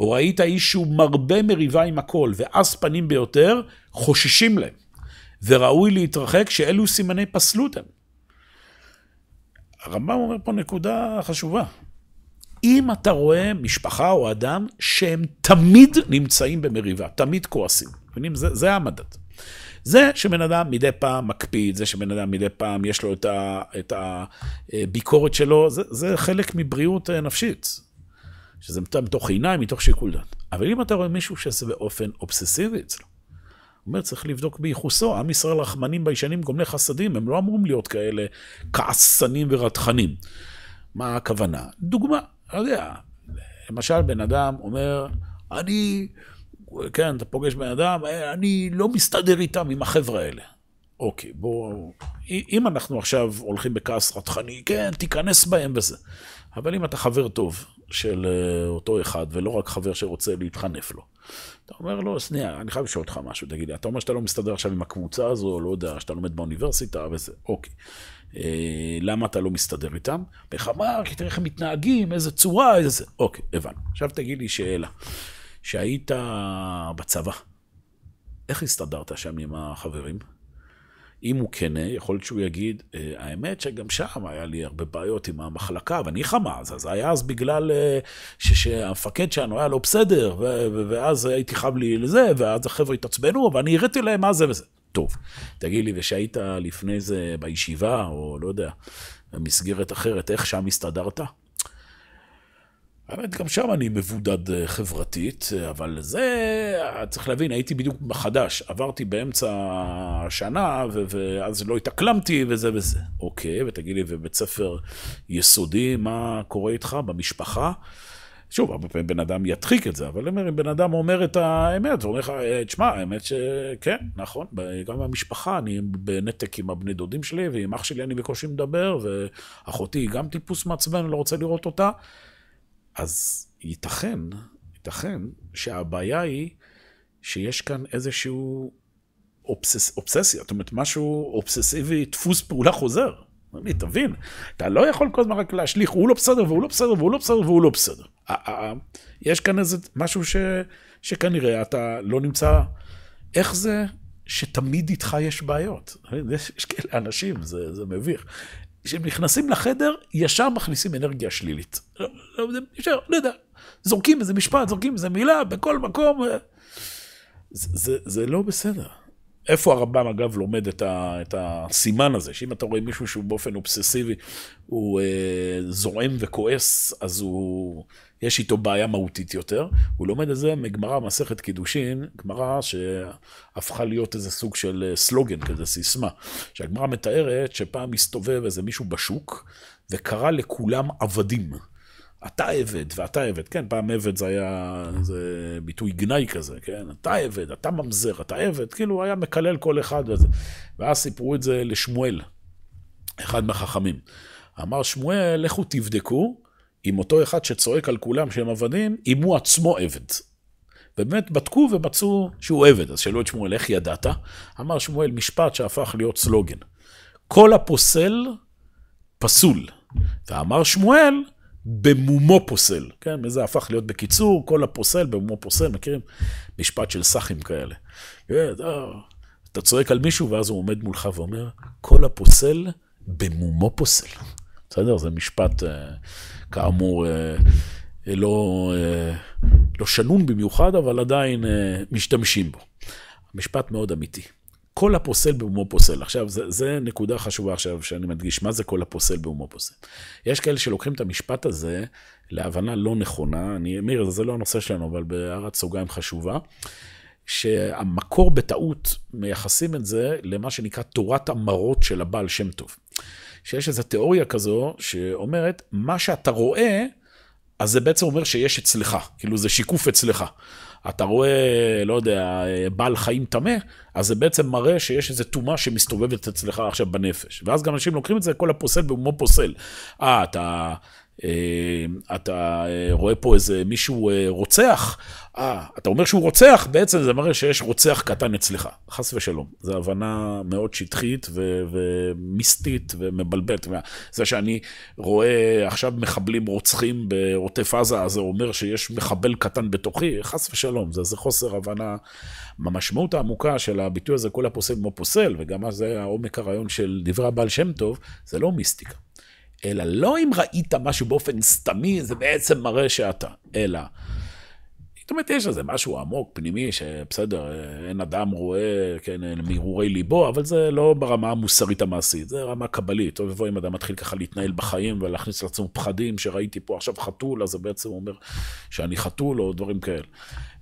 או ראית איש שהוא מרבה מריבה עם הכל, ואז פנים ביותר, חוששים להם. וראוי להתרחק שאלו סימני פסלות הם. הרמב"ם אומר פה נקודה חשובה. אם אתה רואה משפחה או אדם שהם תמיד נמצאים במריבה, תמיד כועסים, מבינים? זה, זה המדד. זה שבן אדם מדי פעם מקפיד, זה שבן אדם מדי פעם יש לו את הביקורת שלו, זה, זה חלק מבריאות נפשית. שזה מתוך עיניים, מתוך שיקול דעת. אבל אם אתה רואה מישהו שעושה באופן אובססיבי אצלו, אומר, צריך לבדוק בייחוסו. עם ישראל רחמנים ביישנים גומלי חסדים, הם לא אמורים להיות כאלה כעסנים ורתחנים. מה הכוונה? דוגמה, לא יודע, למשל בן אדם אומר, אני, כן, אתה פוגש בן אדם, אני לא מסתדר איתם, עם החבר'ה האלה. אוקיי, בואו, אם אנחנו עכשיו הולכים בכעס רתחני, כן, תיכנס בהם וזה. אבל אם אתה חבר טוב של אה, אותו אחד, ולא רק חבר שרוצה להתחנף לו, אתה אומר לו, שנייה, אני חייב לשאול אותך משהו, תגיד לי, אתה אומר שאתה לא מסתדר עכשיו עם הקבוצה הזו, לא יודע, שאתה לומד באוניברסיטה וזה, אוקיי. אה, למה אתה לא מסתדר איתם? איך אמר, כי תראה איך הם מתנהגים, איזה צורה, איזה זה. אוקיי, הבנו. עכשיו תגיד לי שאלה. שהיית בצבא, איך הסתדרת שם עם החברים? אם הוא כנה, יכול להיות שהוא יגיד, אה, האמת שגם שם היה לי הרבה בעיות עם המחלקה, ואני חמאס, אז היה אז בגלל אה, שהמפקד שלנו היה לא בסדר, ואז הייתי חייב לי לזה, ואז החבר'ה התעצבנו, ואני הראיתי להם מה זה וזה. טוב, תגיד לי, ושהיית לפני זה בישיבה, או לא יודע, במסגרת אחרת, איך שם הסתדרת? האמת, גם שם אני מבודד אה, חברתית, אבל זה, צריך להבין, הייתי בדיוק חדש, עברתי באמצע השנה, ואז לא התאקלמתי וזה וזה. אוקיי, ותגיד לי, ובית ספר יסודי, מה קורה איתך במשפחה? שוב, הרבה פעמים בן אדם ידחיק את זה, אבל אם בן אדם אומר את האמת, הוא אומר לך, אה, תשמע, האמת שכן, נכון, גם במשפחה, אני בנתק עם הבני דודים שלי, ועם אח שלי אני בקושי מדבר, ואחותי היא גם טיפוס מעצבן, לא רוצה לראות אותה. אז ייתכן, ייתכן שהבעיה היא שיש כאן איזשהו אובסס, אובססיה, זאת אומרת, משהו אובססיבי, דפוס פעולה חוזר. לי, תבין, אתה לא יכול כל הזמן רק להשליך, הוא לא בסדר, והוא לא בסדר, והוא לא בסדר, והוא לא בסדר. יש כאן איזה משהו ש, שכנראה אתה לא נמצא... איך זה שתמיד איתך יש בעיות? <laughs> יש כאלה אנשים, זה, זה מביך. כשהם נכנסים לחדר, ישר מכניסים אנרגיה שלילית. לא, לא, ישר, לא יודע, זורקים איזה משפט, זורקים איזה מילה, בכל מקום. זה, זה, זה לא בסדר. איפה הרמב"ם, אגב, לומד את, ה, את הסימן הזה, שאם אתה רואה מישהו שהוא באופן אובססיבי, הוא אה, זועם וכועס, אז הוא, יש איתו בעיה מהותית יותר. הוא לומד את זה מגמרא מסכת קידושין, גמרא שהפכה להיות איזה סוג של אה, סלוגן, כזה סיסמה. שהגמרא מתארת שפעם הסתובב איזה מישהו בשוק, וקרא לכולם עבדים. אתה עבד ואתה עבד, כן, פעם עבד זה היה איזה ביטוי גנאי כזה, כן, אתה עבד, אתה ממזר, אתה עבד, כאילו היה מקלל כל אחד וזה. ואז סיפרו את זה לשמואל, אחד מהחכמים. אמר שמואל, לכו תבדקו עם אותו אחד שצועק על כולם שהם עבדים, אם הוא עצמו עבד. ובאמת בדקו ומצאו שהוא עבד. אז שאלו את שמואל, איך ידעת? אמר שמואל, משפט שהפך להיות סלוגן. כל הפוסל פסול. ואמר שמואל, במומו פוסל. כן, וזה הפך להיות בקיצור, כל הפוסל במומו פוסל, מכירים? משפט של סאחים כאלה. כן, אתה צועק על מישהו, ואז הוא עומד מולך ואומר, כל הפוסל במומו פוסל. בסדר? זה משפט, אה, כאמור, אה, לא, אה, לא שנון במיוחד, אבל עדיין משתמשים בו. משפט מאוד אמיתי. כל הפוסל באומו פוסל. עכשיו, זה נקודה חשובה עכשיו, שאני מדגיש, מה זה כל הפוסל באומו פוסל? יש כאלה שלוקחים את המשפט הזה להבנה לא נכונה, אני, מיר, זה לא הנושא שלנו, אבל בהערת סוגריים חשובה, שהמקור בטעות מייחסים את זה למה שנקרא תורת המרות של הבעל שם טוב. שיש איזו תיאוריה כזו שאומרת, מה שאתה רואה, אז זה בעצם אומר שיש אצלך, כאילו זה שיקוף אצלך. אתה רואה, לא יודע, בעל חיים טמא, אז זה בעצם מראה שיש איזו טומאה שמסתובבת אצלך עכשיו בנפש. ואז גם אנשים לוקחים את זה, כל הפוסל במומו פוסל. אה, אתה... אתה אה, רואה פה איזה מישהו אה, רוצח, אה, אתה אומר שהוא רוצח, בעצם זה מראה שיש רוצח קטן אצלך, חס ושלום. זו הבנה מאוד שטחית ו- ומיסטית ומבלבלת. זה שאני רואה עכשיו מחבלים רוצחים בעוטף עזה, אז זה אומר שיש מחבל קטן בתוכי, חס ושלום, זה, זה חוסר הבנה. המשמעות העמוקה של הביטוי הזה, כל הפוסל כמו פוסל, וגם אז זה העומק הרעיון של דברי הבעל שם טוב, זה לא מיסטיקה. אלא לא אם ראית משהו באופן סתמי, זה בעצם מראה שאתה, אלא... זאת אומרת, יש איזה משהו עמוק, פנימי, שבסדר, אין אדם רואה, כן, מהרהורי ליבו, אבל זה לא ברמה המוסרית המעשית, זה רמה קבלית. טוב ובוא אם אדם מתחיל ככה להתנהל בחיים ולהכניס לעצמו פחדים, שראיתי פה עכשיו חתול, אז זה בעצם אומר שאני חתול, או דברים כאלה.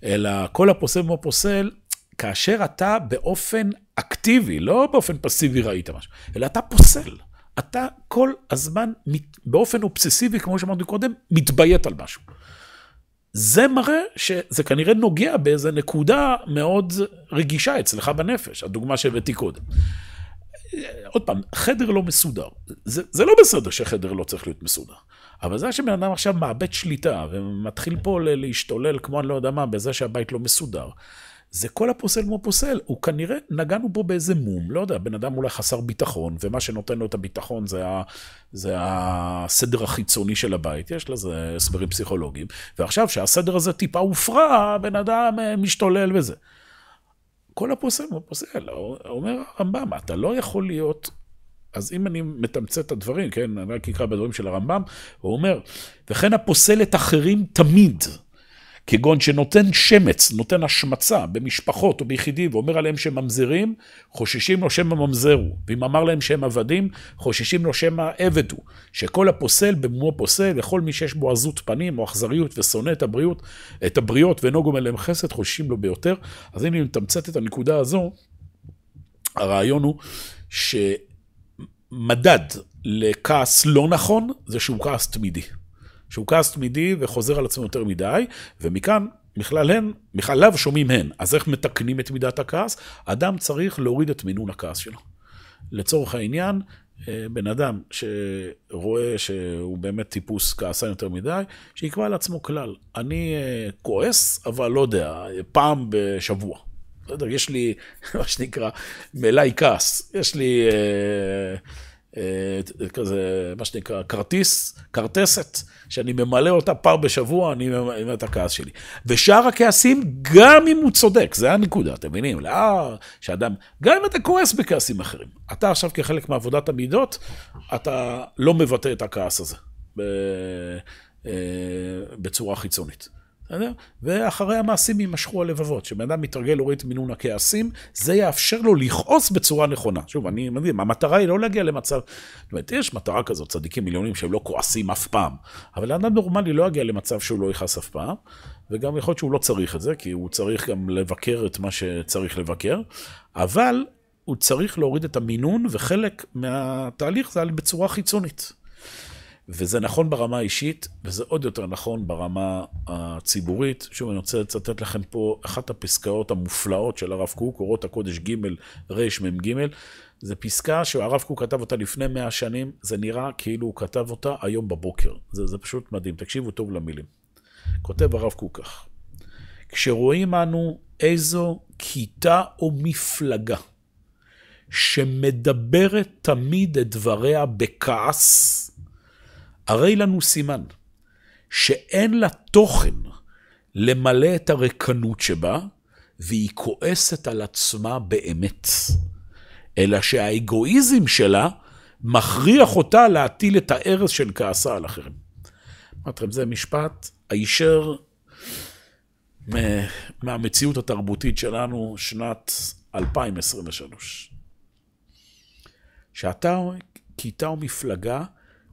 אלא כל הפוסל כמו פוסל, כאשר אתה באופן אקטיבי, לא באופן פסיבי ראית משהו, אלא אתה פוסל. אתה כל הזמן, באופן אובססיבי, כמו שאמרתי קודם, מתביית על משהו. זה מראה שזה כנראה נוגע באיזה נקודה מאוד רגישה אצלך בנפש, הדוגמה שהבאתי קודם. עוד פעם, חדר לא מסודר. זה, זה לא בסדר שחדר לא צריך להיות מסודר. אבל זה שבן אדם עכשיו מאבד שליטה ומתחיל פה להשתולל, כמו אני לא יודע מה, בזה שהבית לא מסודר. זה כל הפוסל כמו פוסל. הוא כנראה, נגענו פה באיזה מום, לא יודע, בן אדם אולי חסר ביטחון, ומה שנותן לו את הביטחון זה, ה, זה הסדר החיצוני של הבית, יש לזה הסברים פסיכולוגיים. ועכשיו, שהסדר הזה טיפה הופרע, הבן אדם אה, משתולל וזה. כל הפוסל כמו פוסל, אומר הרמב"ם, אתה לא יכול להיות אז אם אני מתמצת את הדברים, כן, אני רק אקרא בדברים של הרמב"ם, הוא אומר, וכן הפוסל את אחרים תמיד. כגון שנותן שמץ, נותן השמצה במשפחות או ביחידים ואומר עליהם שהם ממזרים, חוששים לו שמא ממזרו. ואם אמר להם שהם עבדים, חוששים לו שמא עבד הוא. שכל הפוסל במומו פוסל, לכל מי שיש בו עזות פנים או אכזריות ושונא את הבריאות, את הבריות ואינו גומל להם חסד, חוששים לו ביותר. אז אם אני את הנקודה הזו, הרעיון הוא שמדד לכעס לא נכון זה שהוא כעס תמידי. שהוא כעס תמידי וחוזר על עצמו יותר מדי, ומכאן בכלל הן, לאו שומעים הן. אז איך מתקנים את מידת הכעס? אדם צריך להוריד את מינון הכעס שלו. לצורך העניין, אה, בן אדם שרואה שהוא באמת טיפוס כעסן יותר מדי, שיקבע לעצמו כלל. אני אה, כועס, אבל לא יודע, פעם בשבוע. בסדר, יש לי, <laughs> מה שנקרא, מלאי כעס. יש לי... אה, כזה, מה שנקרא, כרטיס, כרטסת, שאני ממלא אותה פעם בשבוע, אני ממלא את הכעס שלי. ושאר הכעסים, גם אם הוא צודק, זה הנקודה, אתם מבינים? לא, שאדם, גם אם אתה כועס בכעסים אחרים, אתה עכשיו כחלק מעבודת המידות, אתה לא מבטא את הכעס הזה אה, בצורה חיצונית. ואחרי המעשים יימשכו הלבבות. כשבן אדם מתרגל להוריד את מינון הכעסים, זה יאפשר לו לכעוס בצורה נכונה. שוב, אני מבין, המטרה היא לא להגיע למצב... זאת אומרת, יש מטרה כזאת, צדיקים מיליונים שהם לא כועסים אף פעם, אבל אדם נורמלי לא יגיע למצב שהוא לא יכעס אף פעם, וגם יכול להיות שהוא לא צריך את זה, כי הוא צריך גם לבקר את מה שצריך לבקר, אבל הוא צריך להוריד את המינון, וחלק מהתהליך זה בצורה חיצונית. וזה נכון ברמה האישית, וזה עוד יותר נכון ברמה הציבורית. שוב, אני רוצה לצטט לכם פה אחת הפסקאות המופלאות של הרב קוק, אורות הקודש ג' רמ"ג. זו פסקה שהרב קוק כתב אותה לפני מאה שנים, זה נראה כאילו הוא כתב אותה היום בבוקר. זה, זה פשוט מדהים, תקשיבו טוב למילים. כותב הרב קוק כך: כשרואים אנו איזו כיתה או מפלגה שמדברת תמיד את דבריה בכעס, הרי לנו סימן שאין לה תוכן למלא את הריקנות שבה, והיא כועסת על עצמה באמת. אלא שהאגואיזם שלה מכריח אותה להטיל את הארז של כעסה על אחרים. אמרתי לכם, זה משפט הישר מהמציאות התרבותית שלנו, שנת 2023. שאתה, כיתה או מפלגה,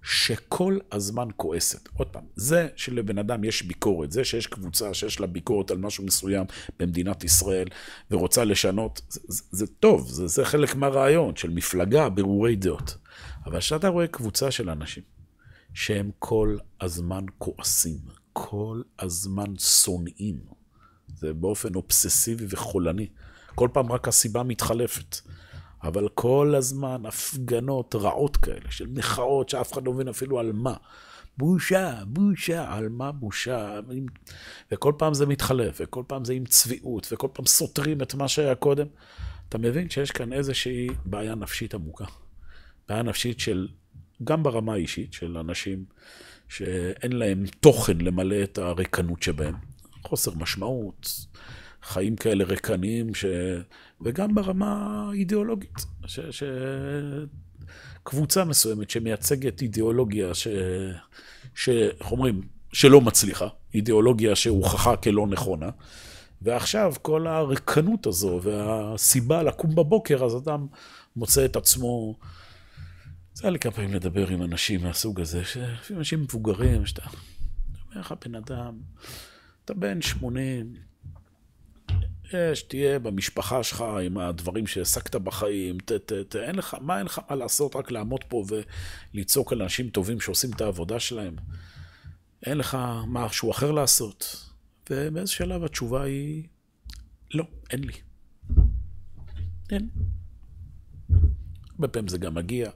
שכל הזמן כועסת. עוד פעם, זה שלבן אדם יש ביקורת, זה שיש קבוצה שיש לה ביקורת על משהו מסוים במדינת ישראל ורוצה לשנות, זה, זה, זה טוב, זה, זה חלק מהרעיון של מפלגה, ברורי דעות. אבל כשאתה רואה קבוצה של אנשים שהם כל הזמן כועסים, כל הזמן שונאים, זה באופן אובססיבי וחולני. כל פעם רק הסיבה מתחלפת. אבל כל הזמן הפגנות רעות כאלה, של מחאות שאף אחד לא מבין אפילו על מה. בושה, בושה, על מה בושה? וכל פעם זה מתחלף, וכל פעם זה עם צביעות, וכל פעם סותרים את מה שהיה קודם. אתה מבין שיש כאן איזושהי בעיה נפשית עמוקה. בעיה נפשית של, גם ברמה האישית, של אנשים שאין להם תוכן למלא את הריקנות שבהם. חוסר משמעות, חיים כאלה ריקניים, ש... וגם ברמה האידיאולוגית, ש... ש... קבוצה מסוימת שמייצגת אידיאולוגיה ש... ש... איך אומרים? שלא מצליחה, אידיאולוגיה שהוכחה כלא נכונה. ועכשיו כל הריקנות הזו והסיבה לקום בבוקר, אז אדם מוצא את עצמו... זה היה לי כמה פעמים לדבר עם אנשים מהסוג הזה, לפעמים אנשים מבוגרים, שאתה אומר לך בן אדם, אתה בן 80, יש, תהיה במשפחה שלך עם הדברים שהעסקת בחיים, ת, ת, ת, אין לך, מה אין לך מה לעשות, רק לעמוד פה ולצעוק על אנשים טובים שעושים את העבודה שלהם. אין לך משהו אחר לעשות. ובאיזה שלב התשובה היא, לא, אין לי. אין. הרבה פעמים זה גם מגיע,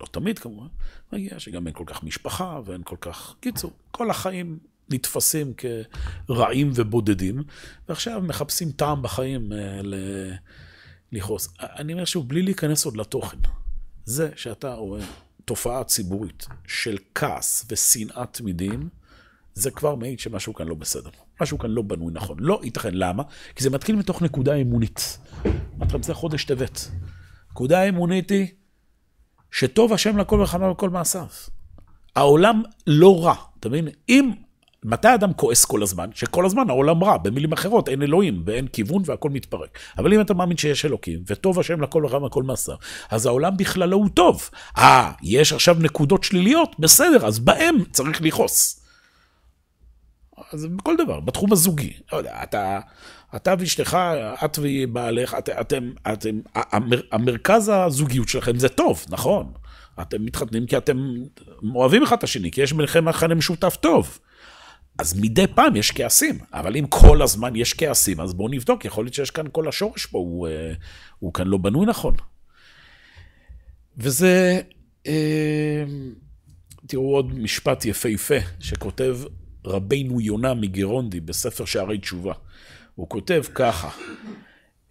לא תמיד כמובן, מגיע שגם אין כל כך משפחה ואין כל כך... קיצור, כל החיים נתפסים כרעים ובודדים, ועכשיו מחפשים טעם בחיים אה, לכעוס. אני אומר שוב, בלי להיכנס עוד לתוכן, זה שאתה רואה תופעה ציבורית של כעס ושנאה תמידים, זה כבר מעיד שמשהו כאן לא בסדר. משהו כאן לא בנוי נכון. לא ייתכן. למה? כי זה מתחיל מתוך נקודה אמונית. אמרתי לכם, זה חודש טבת. נקודה האמונית היא שטוב השם לכל מלחמה וכל מעשיו. העולם לא רע, אתה מבין? אם מתי אדם כועס כל הזמן? שכל הזמן העולם רע, במילים אחרות, אין אלוהים ואין כיוון והכל מתפרק. אבל אם אתה מאמין שיש אלוקים, וטוב השם לכל וחם וכל מעשיו, אז העולם בכללו הוא טוב. אה, יש עכשיו נקודות שליליות? בסדר, אז בהם צריך לכעוס. אז בכל דבר, בתחום הזוגי. לא יודע, אתה, אתה ואשתך, את ובעלך, את, אתם, אתם, המר, המרכז הזוגיות שלכם זה טוב, נכון. אתם מתחתנים כי אתם אוהבים אחד את השני, כי יש ביניכם מכנה משותף טוב. אז מדי פעם יש כעסים, אבל אם כל הזמן יש כעסים, אז בואו נבדוק, יכול להיות שיש כאן כל השורש פה, הוא, אה, הוא כאן לא בנוי נכון. וזה, אה, תראו עוד משפט יפהפה שכותב רבינו יונה מגרונדי בספר שערי תשובה. הוא כותב ככה,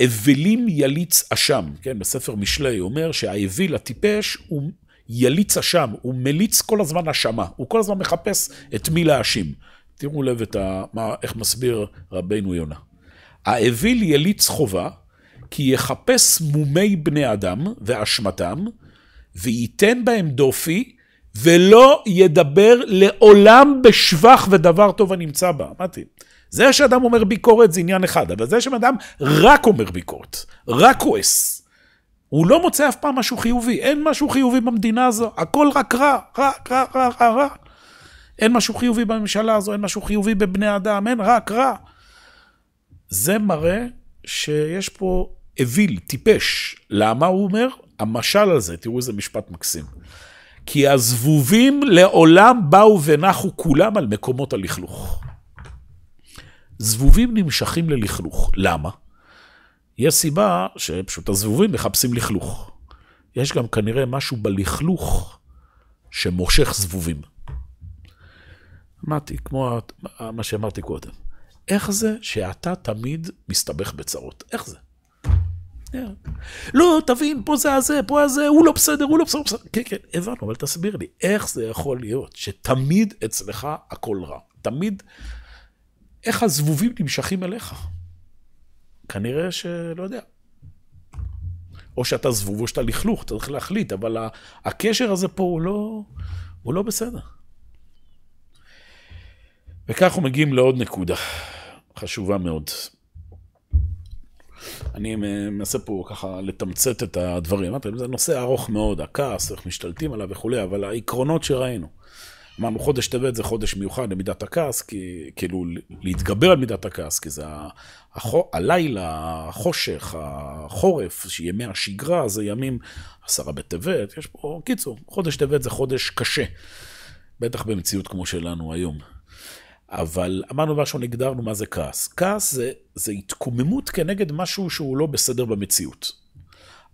אווילים יליץ אשם, כן, בספר משלי, הוא אומר שהאוויל הטיפש הוא יליץ אשם, הוא מליץ כל הזמן אשמה, הוא כל הזמן מחפש את מי להאשים. תראו לב את ה... מה, איך מסביר רבינו יונה. האוויל יליץ חובה, כי יחפש מומי בני אדם ואשמתם, וייתן בהם דופי, ולא ידבר לעולם בשבח ודבר טוב הנמצא בה. אמרתי, זה שאדם אומר ביקורת זה עניין אחד, אבל זה שאדם רק אומר ביקורת, רק כועס. הוא לא מוצא אף פעם משהו חיובי, אין משהו חיובי במדינה הזו, הכל רק רע, רע, רע, רע, רע, רע. אין משהו חיובי בממשלה הזו, אין משהו חיובי בבני אדם, אין רק רע. זה מראה שיש פה אוויל, טיפש. למה הוא אומר? המשל הזה, תראו איזה משפט מקסים. כי הזבובים לעולם באו ונחו כולם על מקומות הלכלוך. זבובים נמשכים ללכלוך. למה? יש סיבה שפשוט הזבובים מחפשים לכלוך. יש גם כנראה משהו בלכלוך שמושך זבובים. אמרתי, כמו מה שאמרתי קודם, איך זה שאתה תמיד מסתבך בצרות? איך זה? לא, תבין, פה זה הזה, פה הזה, הוא לא בסדר, הוא לא בסדר. כן, כן, הבנו, אבל תסביר לי, איך זה יכול להיות שתמיד אצלך הכל רע? תמיד, איך הזבובים נמשכים אליך? כנראה שלא יודע. או שאתה זבוב או שאתה לכלוך, אתה צריך להחליט, אבל הקשר הזה פה הוא לא, הוא לא בסדר. וכך מגיעים לעוד נקודה חשובה מאוד. אני מנסה פה ככה לתמצת את הדברים. זה נושא ארוך מאוד, הכעס, איך משתלטים עליו וכולי, אבל העקרונות שראינו. אמרנו, חודש טבת זה חודש מיוחד למידת הכעס, כי, כאילו להתגבר על מידת הכעס, כי זה החו, הלילה, החושך, החורף, ימי השגרה, זה ימים עשרה בטבת, יש פה, קיצור, חודש טבת זה חודש קשה, בטח במציאות כמו שלנו היום. אבל אמרנו ראשון, הגדרנו מה זה כעס. כעס זה, זה התקוממות כנגד משהו שהוא לא בסדר במציאות.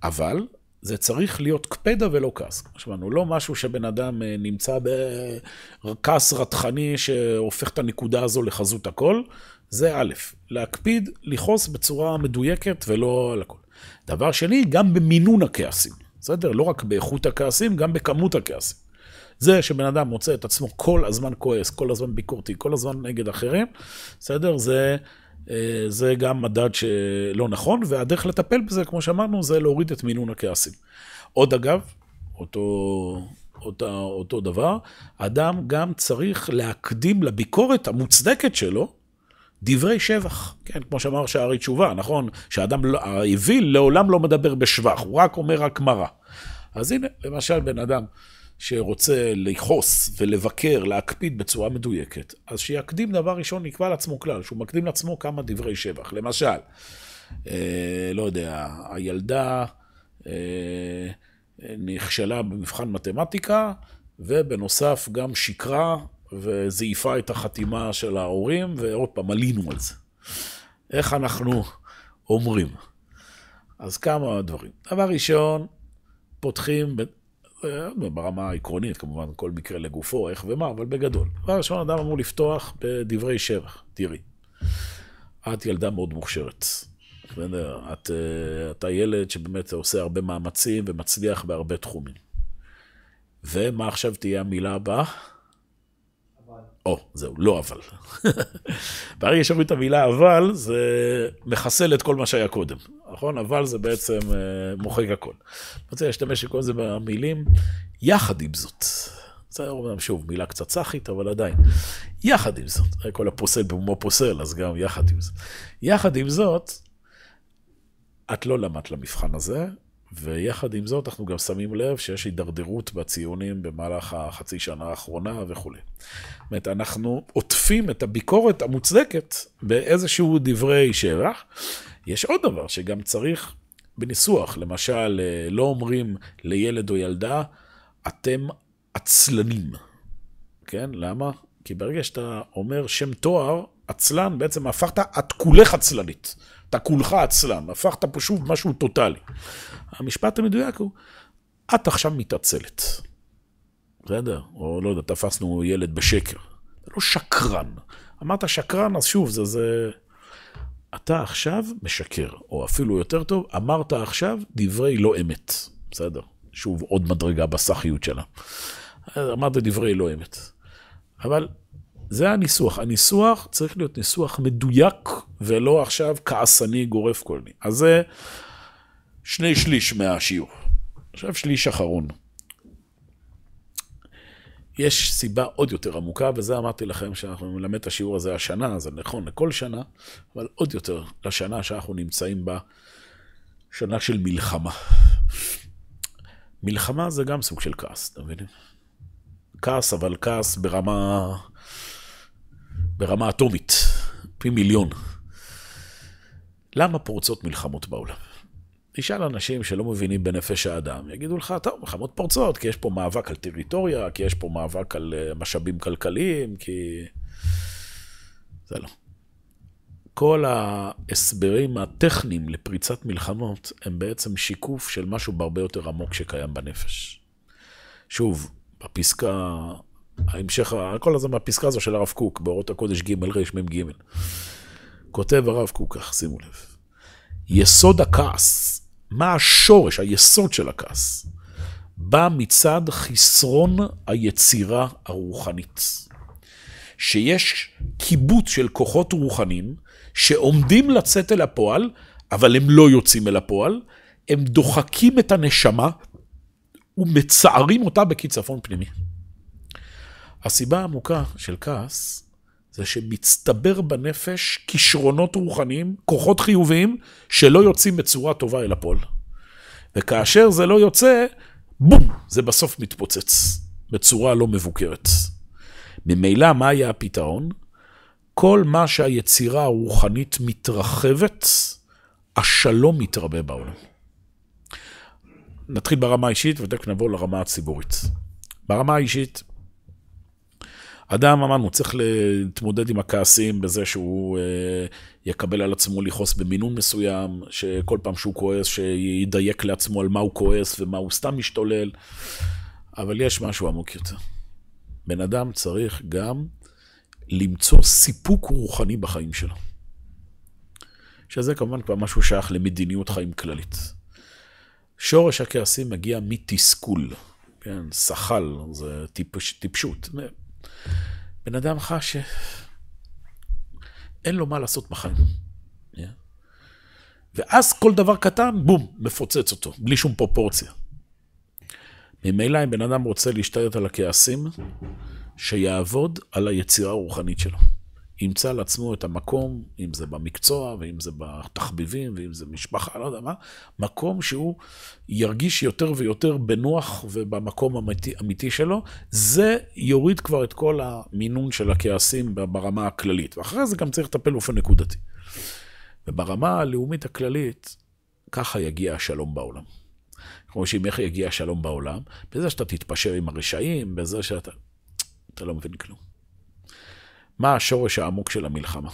אבל זה צריך להיות קפדה ולא כעס. שמענו, לא משהו שבן אדם אה, נמצא בכעס רתחני שהופך את הנקודה הזו לחזות הכל, זה א', להקפיד, לכעוס בצורה מדויקת ולא על הכל. דבר שני, גם במינון הכעסים. בסדר? לא רק באיכות הכעסים, גם בכמות הכעסים. זה שבן אדם מוצא את עצמו כל הזמן כועס, כל הזמן ביקורתי, כל הזמן נגד אחרים, בסדר? זה, אה, זה גם מדד שלא נכון, והדרך לטפל בזה, כמו שאמרנו, זה להוריד את מינון הכעסים. עוד אגב, אותו, אותו, אותו דבר, אדם גם צריך להקדים לביקורת המוצדקת שלו, דברי שבח, כן, כמו שאמר שערי תשובה, נכון? שהאדם, לא, האוויל לעולם לא מדבר בשבח, הוא רק אומר רק מרה. אז הנה, למשל, בן אדם שרוצה לכעוס ולבקר, להקפיד בצורה מדויקת, אז שיקדים דבר ראשון, נקבע לעצמו כלל, שהוא מקדים לעצמו כמה דברי שבח. למשל, אה, לא יודע, הילדה אה, נכשלה במבחן מתמטיקה, ובנוסף גם שיקרה וזייפה את החתימה של ההורים, ועוד פעם, עלינו על זה. איך אנחנו אומרים? אז כמה דברים. דבר ראשון, פותחים ברמה העקרונית, כמובן, כל מקרה לגופו, איך ומה, אבל בגדול. דבר ראשון, אדם אמור לפתוח בדברי שבח. תראי, את ילדה מאוד מוכשרת. את, אה, אתה ילד שבאמת עושה הרבה מאמצים ומצליח בהרבה תחומים. ומה עכשיו תהיה המילה הבאה? או, זהו, לא אבל. ברגע שאומרים את המילה אבל, זה מחסל את כל מה שהיה קודם, נכון? אבל זה בעצם אה, מוחק הכל. אני רוצה להשתמש בכל זה במילים, יחד עם זאת. זה אומנם שוב מילה קצת סאחית, אבל עדיין. יחד עם זאת, כל הפוסל במומו פוסל, אז גם יחד עם זאת. יחד עם זאת, את לא למדת למבחן הזה, ויחד עם זאת, אנחנו גם שמים לב שיש הידרדרות בציונים במהלך החצי שנה האחרונה וכולי. זאת אומרת, אנחנו עוטפים את הביקורת המוצדקת באיזשהו דברי שבח. יש עוד דבר שגם צריך בניסוח, למשל, לא אומרים לילד או ילדה, אתם עצלנים. כן? למה? כי ברגע שאתה אומר שם תואר, עצלן, בעצם הפכת, את כולך עצלנית. אתה כולך עצלן, הפכת פה שוב משהו טוטאלי. המשפט המדויק הוא, את עכשיו מתעצלת. בסדר? או לא יודע, תפסנו ילד בשקר. זה לא שקרן. אמרת שקרן, אז שוב, זה זה... אתה עכשיו משקר, או אפילו יותר טוב, אמרת עכשיו דברי לא אמת. בסדר? שוב, עוד מדרגה בסחיות שלה. אמרת דברי לא אמת. אבל זה הניסוח. הניסוח צריך להיות ניסוח מדויק, ולא עכשיו כעסני גורף קולני. אז זה שני שליש מהשיעור. עכשיו שליש אחרון. יש סיבה עוד יותר עמוקה, וזה אמרתי לכם שאנחנו נלמד את השיעור הזה השנה, זה נכון לכל שנה, אבל עוד יותר לשנה שאנחנו נמצאים בה, שנה של מלחמה. מלחמה זה גם סוג של כעס, אתם מבינים? כעס, אבל כעס ברמה, ברמה אטומית, פי מיליון. למה פורצות מלחמות בעולם? תשאל אנשים שלא מבינים בנפש האדם, יגידו לך, טוב, מלחמות פורצות, כי יש פה מאבק על טריטוריה, כי יש פה מאבק על אה, משאבים כלכליים, כי... זה לא. כל ההסברים הטכניים לפריצת מלחמות הם בעצם שיקוף של משהו בהרבה יותר עמוק שקיים בנפש. שוב, בפסקה, ההמשך, כל הזמן בפסקה הזו של הרב קוק, באורות הקודש ג' רמ"ג. כותב הרב קוק כך, שימו לב. יסוד הכעס מה השורש, היסוד של הכעס? בא מצד חסרון היצירה הרוחנית. שיש קיבוץ של כוחות רוחניים שעומדים לצאת אל הפועל, אבל הם לא יוצאים אל הפועל, הם דוחקים את הנשמה ומצערים אותה בקיצפון פנימי. הסיבה העמוקה של כעס זה שמצטבר בנפש כישרונות רוחניים, כוחות חיוביים, שלא יוצאים בצורה טובה אל הפועל. וכאשר זה לא יוצא, בום, זה בסוף מתפוצץ, בצורה לא מבוקרת. ממילא, מה היה הפתרון? כל מה שהיצירה הרוחנית מתרחבת, השלום מתרבה בעולם. נתחיל ברמה האישית ותכף נבוא לרמה הציבורית. ברמה האישית, אדם, אמרנו, צריך להתמודד עם הכעסים בזה שהוא אה, יקבל על עצמו לכעוס במינון מסוים, שכל פעם שהוא כועס, שידייק לעצמו על מה הוא כועס ומה הוא סתם משתולל. אבל יש משהו עמוק יותר. בן אדם צריך גם למצוא סיפוק רוחני בחיים שלו. שזה כמובן כבר משהו שייך למדיניות חיים כללית. שורש הכעסים מגיע מתסכול, כן, שחל, זה טיפש, טיפשות. בן אדם חש שאין לו מה לעשות בחיים. Yeah. ואז כל דבר קטן, בום, מפוצץ אותו, בלי שום פרופורציה. ממילא אם בן אדם רוצה להשתלט על הכעסים, שיעבוד על היצירה הרוחנית שלו. ימצא לעצמו את המקום, אם זה במקצוע, ואם זה בתחביבים, ואם זה משפחה, לא יודע מה, מקום שהוא ירגיש יותר ויותר בנוח ובמקום אמיתי, אמיתי שלו, זה יוריד כבר את כל המינון של הכעסים ברמה הכללית. ואחרי זה גם צריך לטפל באופן נקודתי. וברמה הלאומית הכללית, ככה יגיע השלום בעולם. כמו שאם איך יגיע השלום בעולם, בזה שאתה תתפשר עם הרשעים, בזה שאתה... אתה לא מבין כלום. מה השורש העמוק של המלחמה?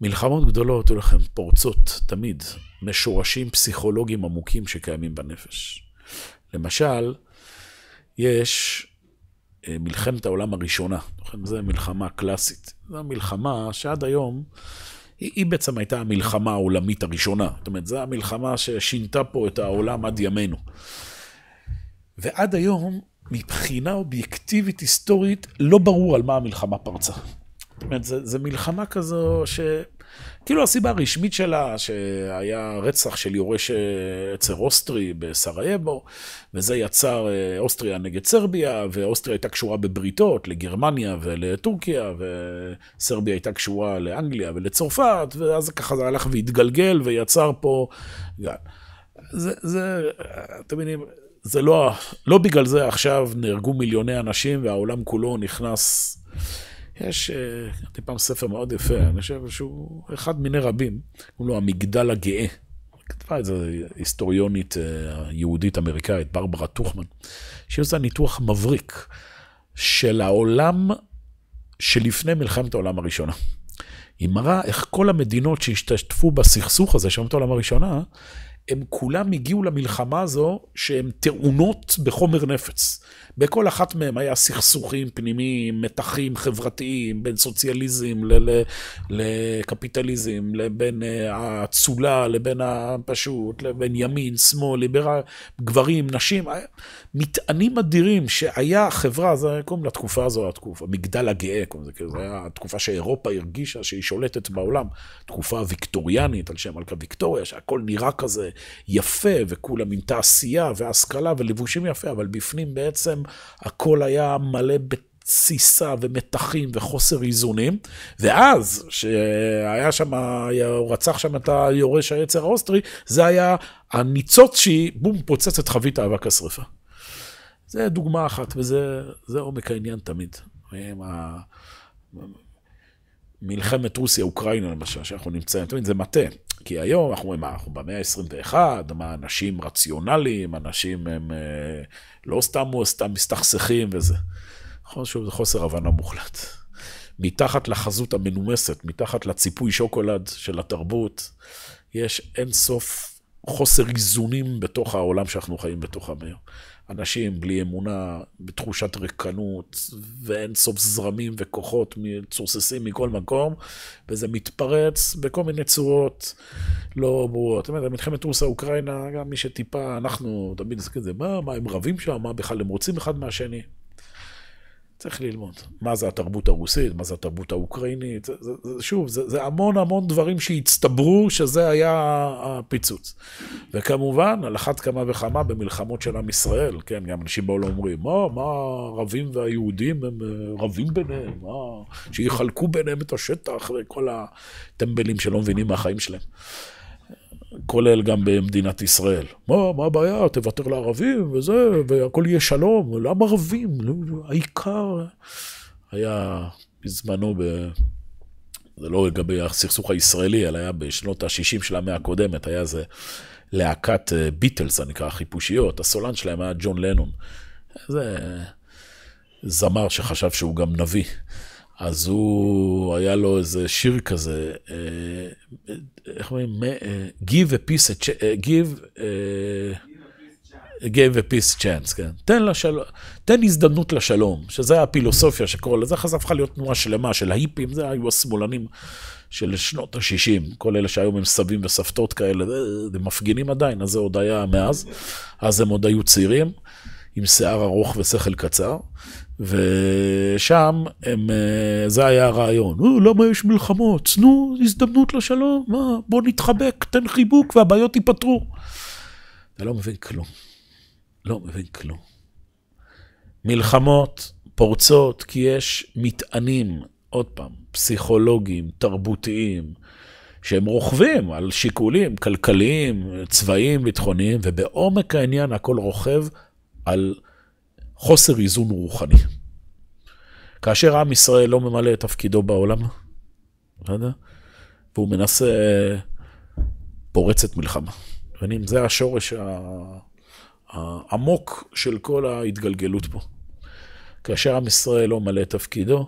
מלחמות גדולות, לכם, פורצות תמיד משורשים פסיכולוגיים עמוקים שקיימים בנפש. למשל, יש אה, מלחמת העולם הראשונה, זו מלחמה קלאסית. זו מלחמה שעד היום, היא, היא בעצם הייתה המלחמה העולמית הראשונה. זאת אומרת, זו המלחמה ששינתה פה את העולם עד ימינו. ועד היום מבחינה אובייקטיבית היסטורית, לא ברור על מה המלחמה פרצה. זאת אומרת, זו מלחמה כזו ש... כאילו הסיבה הרשמית שלה, שהיה רצח של יורש עצר אוסטרי בסרייבו, וזה יצר אה, אוסטריה נגד סרביה, ואוסטריה הייתה קשורה בבריתות לגרמניה ולטורקיה, וסרביה הייתה קשורה לאנגליה ולצרפת, ואז ככה זה הלך והתגלגל ויצר פה... זה, זה, אתם מבינים, זה לא, לא בגלל זה עכשיו נהרגו מיליוני אנשים והעולם כולו נכנס... יש, קראתי אה, פעם ספר מאוד יפה, אני חושב שהוא אחד מיני רבים, קוראים לו המגדל הגאה. כתבה את זה היסטוריונית אה, יהודית אמריקאית, ברברה טוכמן, שהיא עושה ניתוח מבריק של העולם שלפני מלחמת העולם הראשונה. היא מראה איך כל המדינות שהשתתפו בסכסוך הזה של מלחמת העולם הראשונה, הם כולם הגיעו למלחמה הזו שהן טעונות בחומר נפץ. בכל אחת מהן היה סכסוכים פנימיים, מתחים חברתיים, בין סוציאליזם לקפיטליזם, לבין אה, האצולה, לבין הפשוט, לבין ימין, שמאל, ליברל, גברים, נשים, מטענים אדירים שהיה חברה, זה קוראים לתקופה הזו, התקופה, המגדל הגאה, קוראים לזה, זו הייתה התקופה שאירופה הרגישה שהיא שולטת בעולם, תקופה ויקטוריאנית על שם מלכה ויקטוריה, שהכל נראה כזה יפה, וכולם עם תעשייה והשכלה ולבושים יפה, אבל בפנים בעצם הכל היה מלא בתסיסה ומתחים וחוסר איזונים. ואז, שהיה שם, הוא רצח שם את היורש העצר האוסטרי, זה היה הניצוץ שהיא, בום, פוצץ את חבית אבק השרפה. זה דוגמה אחת, וזה עומק העניין תמיד. מלחמת רוסיה-אוקראינה למשל, שאנחנו נמצאים, תמיד זה מטה. כי היום אנחנו אומרים, אנחנו במאה ה-21, מה, אנשים רציונליים, אנשים הם אה, לא סתם סתם מסתכסכים וזה. נכון, שוב, זה חוסר הבנה מוחלט. מתחת לחזות המנומסת, מתחת לציפוי שוקולד של התרבות, יש אין סוף חוסר איזונים בתוך העולם שאנחנו חיים בתוך המאה. אנשים בלי אמונה, בתחושת ריקנות, ואין סוף זרמים וכוחות צורססים מכל מקום, וזה מתפרץ בכל מיני צורות לא ברורות. זאת אומרת, מלחמת רוסיה-אוקראינה, גם מי שטיפה, אנחנו תמיד נסתכל על זה, מה, מה, הם רבים שם, מה בכלל הם רוצים אחד מהשני. צריך ללמוד. מה זה התרבות הרוסית, מה זה התרבות האוקראינית, זה, זה, זה, שוב, זה, זה המון המון דברים שהצטברו, שזה היה הפיצוץ. וכמובן, על אחת כמה וכמה במלחמות של עם ישראל, כן, גם אנשים בעולם אומרים, מה, מה הערבים והיהודים הם אה, רבים ביניהם, מה, שיחלקו ביניהם את השטח וכל הטמבלים שלא מבינים מהחיים שלהם. כולל גם במדינת ישראל. מה, מה הבעיה? תוותר לערבים וזה, והכל יהיה שלום. למה ערבים? העיקר היה בזמנו, ב... זה לא לגבי הסכסוך הישראלי, אלא היה בשנות ה-60 של המאה הקודמת, היה איזה להקת ביטלס, אה, זה נקרא, חיפושיות, הסולן שלהם היה ג'ון לנון. זה... זמר שחשב שהוא גם נביא. אז הוא, היה לו איזה שיר כזה, אה, איך אומרים? אה, Give a piece a chance, give... give a peace chance, כן. תן, לשל... תן הזדמנות לשלום, שזה הפילוסופיה שקורא לזה, אחרי זה הפכה להיות תנועה שלמה של ההיפים, זה היו השמאלנים של שנות ה-60, כל אלה שהיום הם סבים וסבתות כאלה, הם מפגינים עדיין, אז זה עוד היה מאז, אז הם עוד היו צעירים, עם שיער ארוך ושכל קצר, ושם הם, אה, זה היה הרעיון, למה יש מלחמות? תנו הזדמנות לשלום, מה, בוא נתחבק, תן חיבוק והבעיות ייפתרו. אתה לא מבין כלום. לא מבין כלום. מלחמות פורצות כי יש מטענים, עוד פעם, פסיכולוגיים, תרבותיים, שהם רוכבים על שיקולים כלכליים, צבאיים, ביטחוניים, ובעומק העניין הכל רוכב על חוסר איזון רוחני. כאשר עם ישראל לא ממלא את תפקידו בעולם, בסדר? והוא מנסה, פורצת מלחמה. מבינים? זה השורש העמוק של כל ההתגלגלות פה. כאשר עם ישראל לא מלא את תפקידו,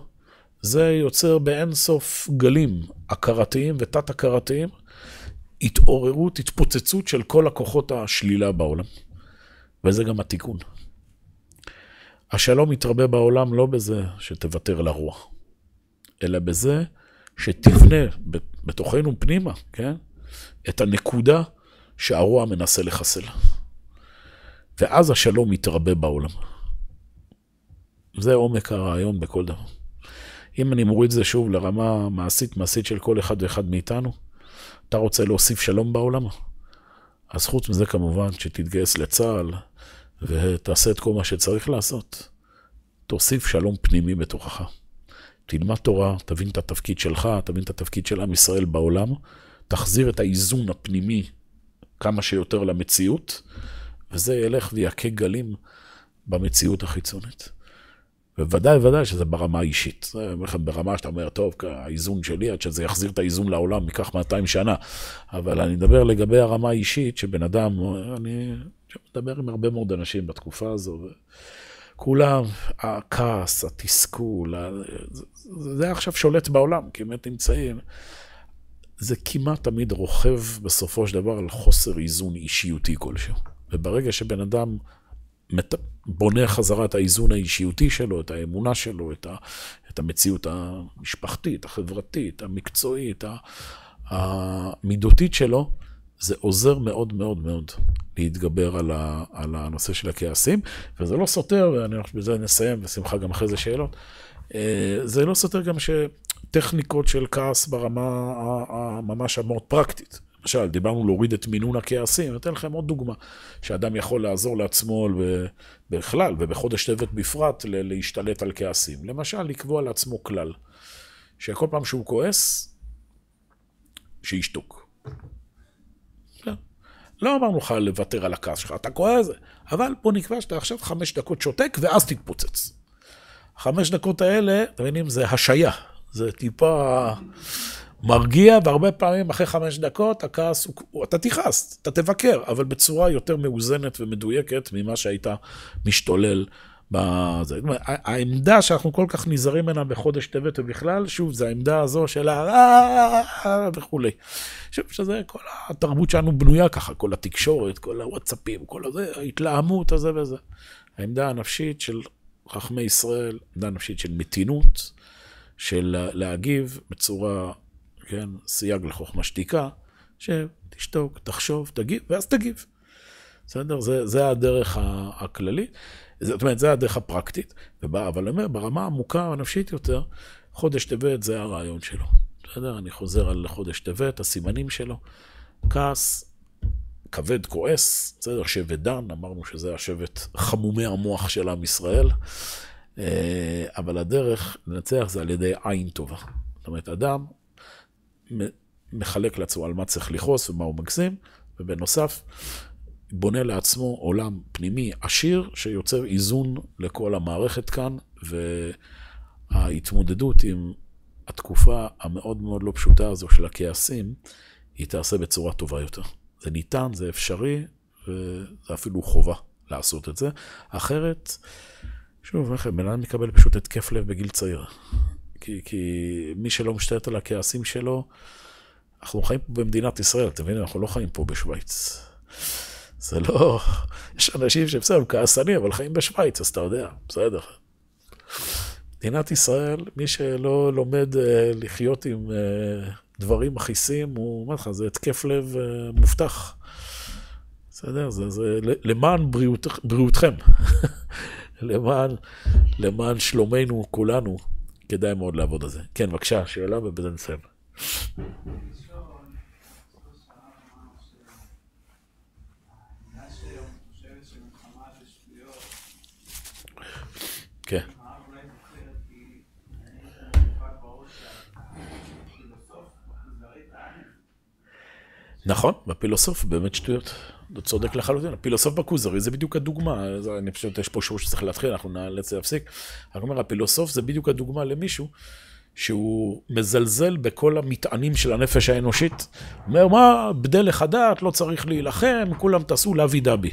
זה יוצר באין סוף גלים הכרתיים ותת-הכרתיים, התעוררות, התפוצצות של כל הכוחות השלילה בעולם. וזה גם התיקון. השלום יתרבה בעולם לא בזה שתוותר לרוח, אלא בזה שתבנה בתוכנו פנימה, כן? את הנקודה שהרוע מנסה לחסל. ואז השלום יתרבה בעולם. זה עומק הרעיון בכל דבר. אם אני מוריד את זה שוב לרמה מעשית, מעשית של כל אחד ואחד מאיתנו, אתה רוצה להוסיף שלום בעולם? אז חוץ מזה כמובן שתתגייס לצה"ל ותעשה את כל מה שצריך לעשות. תוסיף שלום פנימי בתוכך. תלמד תורה, תבין את התפקיד שלך, תבין את התפקיד של עם ישראל בעולם, תחזיר את האיזון הפנימי כמה שיותר למציאות, וזה ילך ויכה גלים במציאות החיצונית. ובוודאי, ובוודאי שזה ברמה האישית. זה ברמה שאתה אומר, טוב, האיזון שלי, עד שזה יחזיר את האיזון לעולם, ייקח 200 שנה. אבל אני מדבר לגבי הרמה האישית, שבן אדם, אני מדבר עם הרבה מאוד אנשים בתקופה הזו, כולם, הכעס, התסכול, זה עכשיו שולט בעולם, כי באמת נמצאים. זה כמעט תמיד רוכב בסופו של דבר על חוסר איזון אישיותי כלשהו. וברגע שבן אדם מת... בונה חזרה את האיזון האישיותי שלו, את האמונה שלו, את, ה... את המציאות המשפחתית, החברתית, המקצועית, המידותית שלו, זה עוזר מאוד מאוד מאוד להתגבר על, ה... על הנושא של הכעסים, וזה לא סותר, ואני בזה נסיים, בשמחה גם אחרי זה שאלות, אה, זה לא סותר גם שטכניקות של כעס ברמה הממש המאוד פרקטית. למשל, דיברנו להוריד את מינון הכעסים, אני אתן לכם עוד דוגמה, שאדם יכול לעזור לעצמו בכלל, ובחודש טבת בפרט, להשתלט על כעסים. למשל, לקבוע לעצמו כלל, שכל פעם שהוא כועס, שישתוק. לא אמרנו לך לוותר על הכעס שלך, אתה כועס, אבל בוא נקבע שאתה עכשיו חמש דקות שותק ואז תתפוצץ. חמש דקות האלה, אתם מבינים, זה השעיה. זה טיפה... מרגיע, והרבה פעמים אחרי חמש דקות הכעס, הוא, אתה תכעס, אתה תבקר, אבל בצורה יותר מאוזנת ומדויקת ממה שהיית משתולל. בזה. העמדה שאנחנו כל כך נזהרים ממנה בחודש טבת ובכלל, שוב, זה העמדה הזו של ה... וכולי. שוב, שזה כל התרבות שלנו בנויה ככה, כל התקשורת, כל הוואטסאפים, כל הזה, ההתלהמות הזה וזה. העמדה הנפשית של חכמי ישראל, עמדה נפשית של מתינות, של להגיב בצורה כן, סייג לחוכמה שתיקה, שתשתוק, תחשוב, תגיב, ואז תגיב. בסדר? זה, זה הדרך הכללית, זאת אומרת, זה הדרך הפרקטית. ובא, אבל אני אומר, ברמה העמוקה הנפשית יותר, חודש טבת זה הרעיון שלו. בסדר? אני חוזר על חודש טבת, הסימנים שלו. כעס, כבד כועס, בסדר? שבט דן, אמרנו שזה השבט חמומי המוח של עם ישראל. אה, אבל הדרך לנצח זה על ידי עין טובה. זאת אומרת, אדם מחלק לעצמו על מה צריך לכעוס ומה הוא מגזים, ובנוסף, בונה לעצמו עולם פנימי עשיר שיוצר איזון לכל המערכת כאן, וההתמודדות עם התקופה המאוד מאוד לא פשוטה הזו של הכעסים, היא תעשה בצורה טובה יותר. זה ניתן, זה אפשרי, וזה אפילו חובה לעשות את זה. אחרת, שוב, איך בן אדם מקבל פשוט התקף לב בגיל צעיר. כי, כי מי שלא משתלט על הכעסים שלו, אנחנו חיים פה במדינת ישראל, אתם מבינים? אנחנו לא חיים פה בשוויץ. זה לא... יש אנשים שבסדר, הם כעסנים, אבל חיים בשוויץ, אז אתה יודע, בסדר. מדינת ישראל, מי שלא לומד uh, לחיות עם uh, דברים מכעיסים, הוא אומר לך, זה התקף לב uh, מובטח. בסדר? זה, זה למען בריאות, בריאותכם. <laughs> למען, למען שלומנו כולנו, כדאי מאוד לעבוד על זה. כן, בבקשה, שאלה ובזה נסיים. כן. נכון, בפילוסוף באמת שטויות. אתה צודק לחלוטין, הפילוסוף בכוזרי זה בדיוק הדוגמה, אני פשוט, יש פה שיעור שצריך להתחיל, אנחנו נאלץ להפסיק. אני אומר, הפילוסוף זה בדיוק הדוגמה למישהו שהוא מזלזל בכל המטענים של הנפש האנושית. אומר, מה, בדלך הדעת, לא צריך להילחם, כולם תעשו לאבי דבי.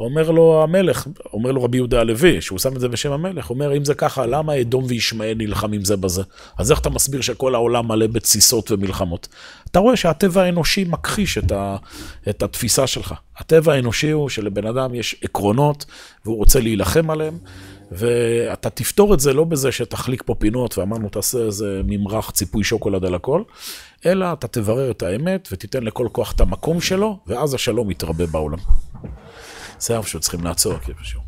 אומר לו המלך, אומר לו רבי יהודה הלוי, שהוא שם את זה בשם המלך, אומר, אם זה ככה, למה אדום וישמעאל נלחמים זה בזה? אז איך אתה מסביר שכל העולם מלא בתסיסות ומלחמות? אתה רואה שהטבע האנושי מכחיש את, ה, את התפיסה שלך. הטבע האנושי הוא שלבן אדם יש עקרונות, והוא רוצה להילחם עליהם. ואתה תפתור את זה לא בזה שתחליק פה פינות ואמרנו תעשה איזה ממרח ציפוי שוקולד על הכל, אלא אתה תברר את האמת ותיתן לכל כוח את המקום שלו, ואז השלום יתרבה בעולם. זה אנחנו שצריכים לעצור, כאילו.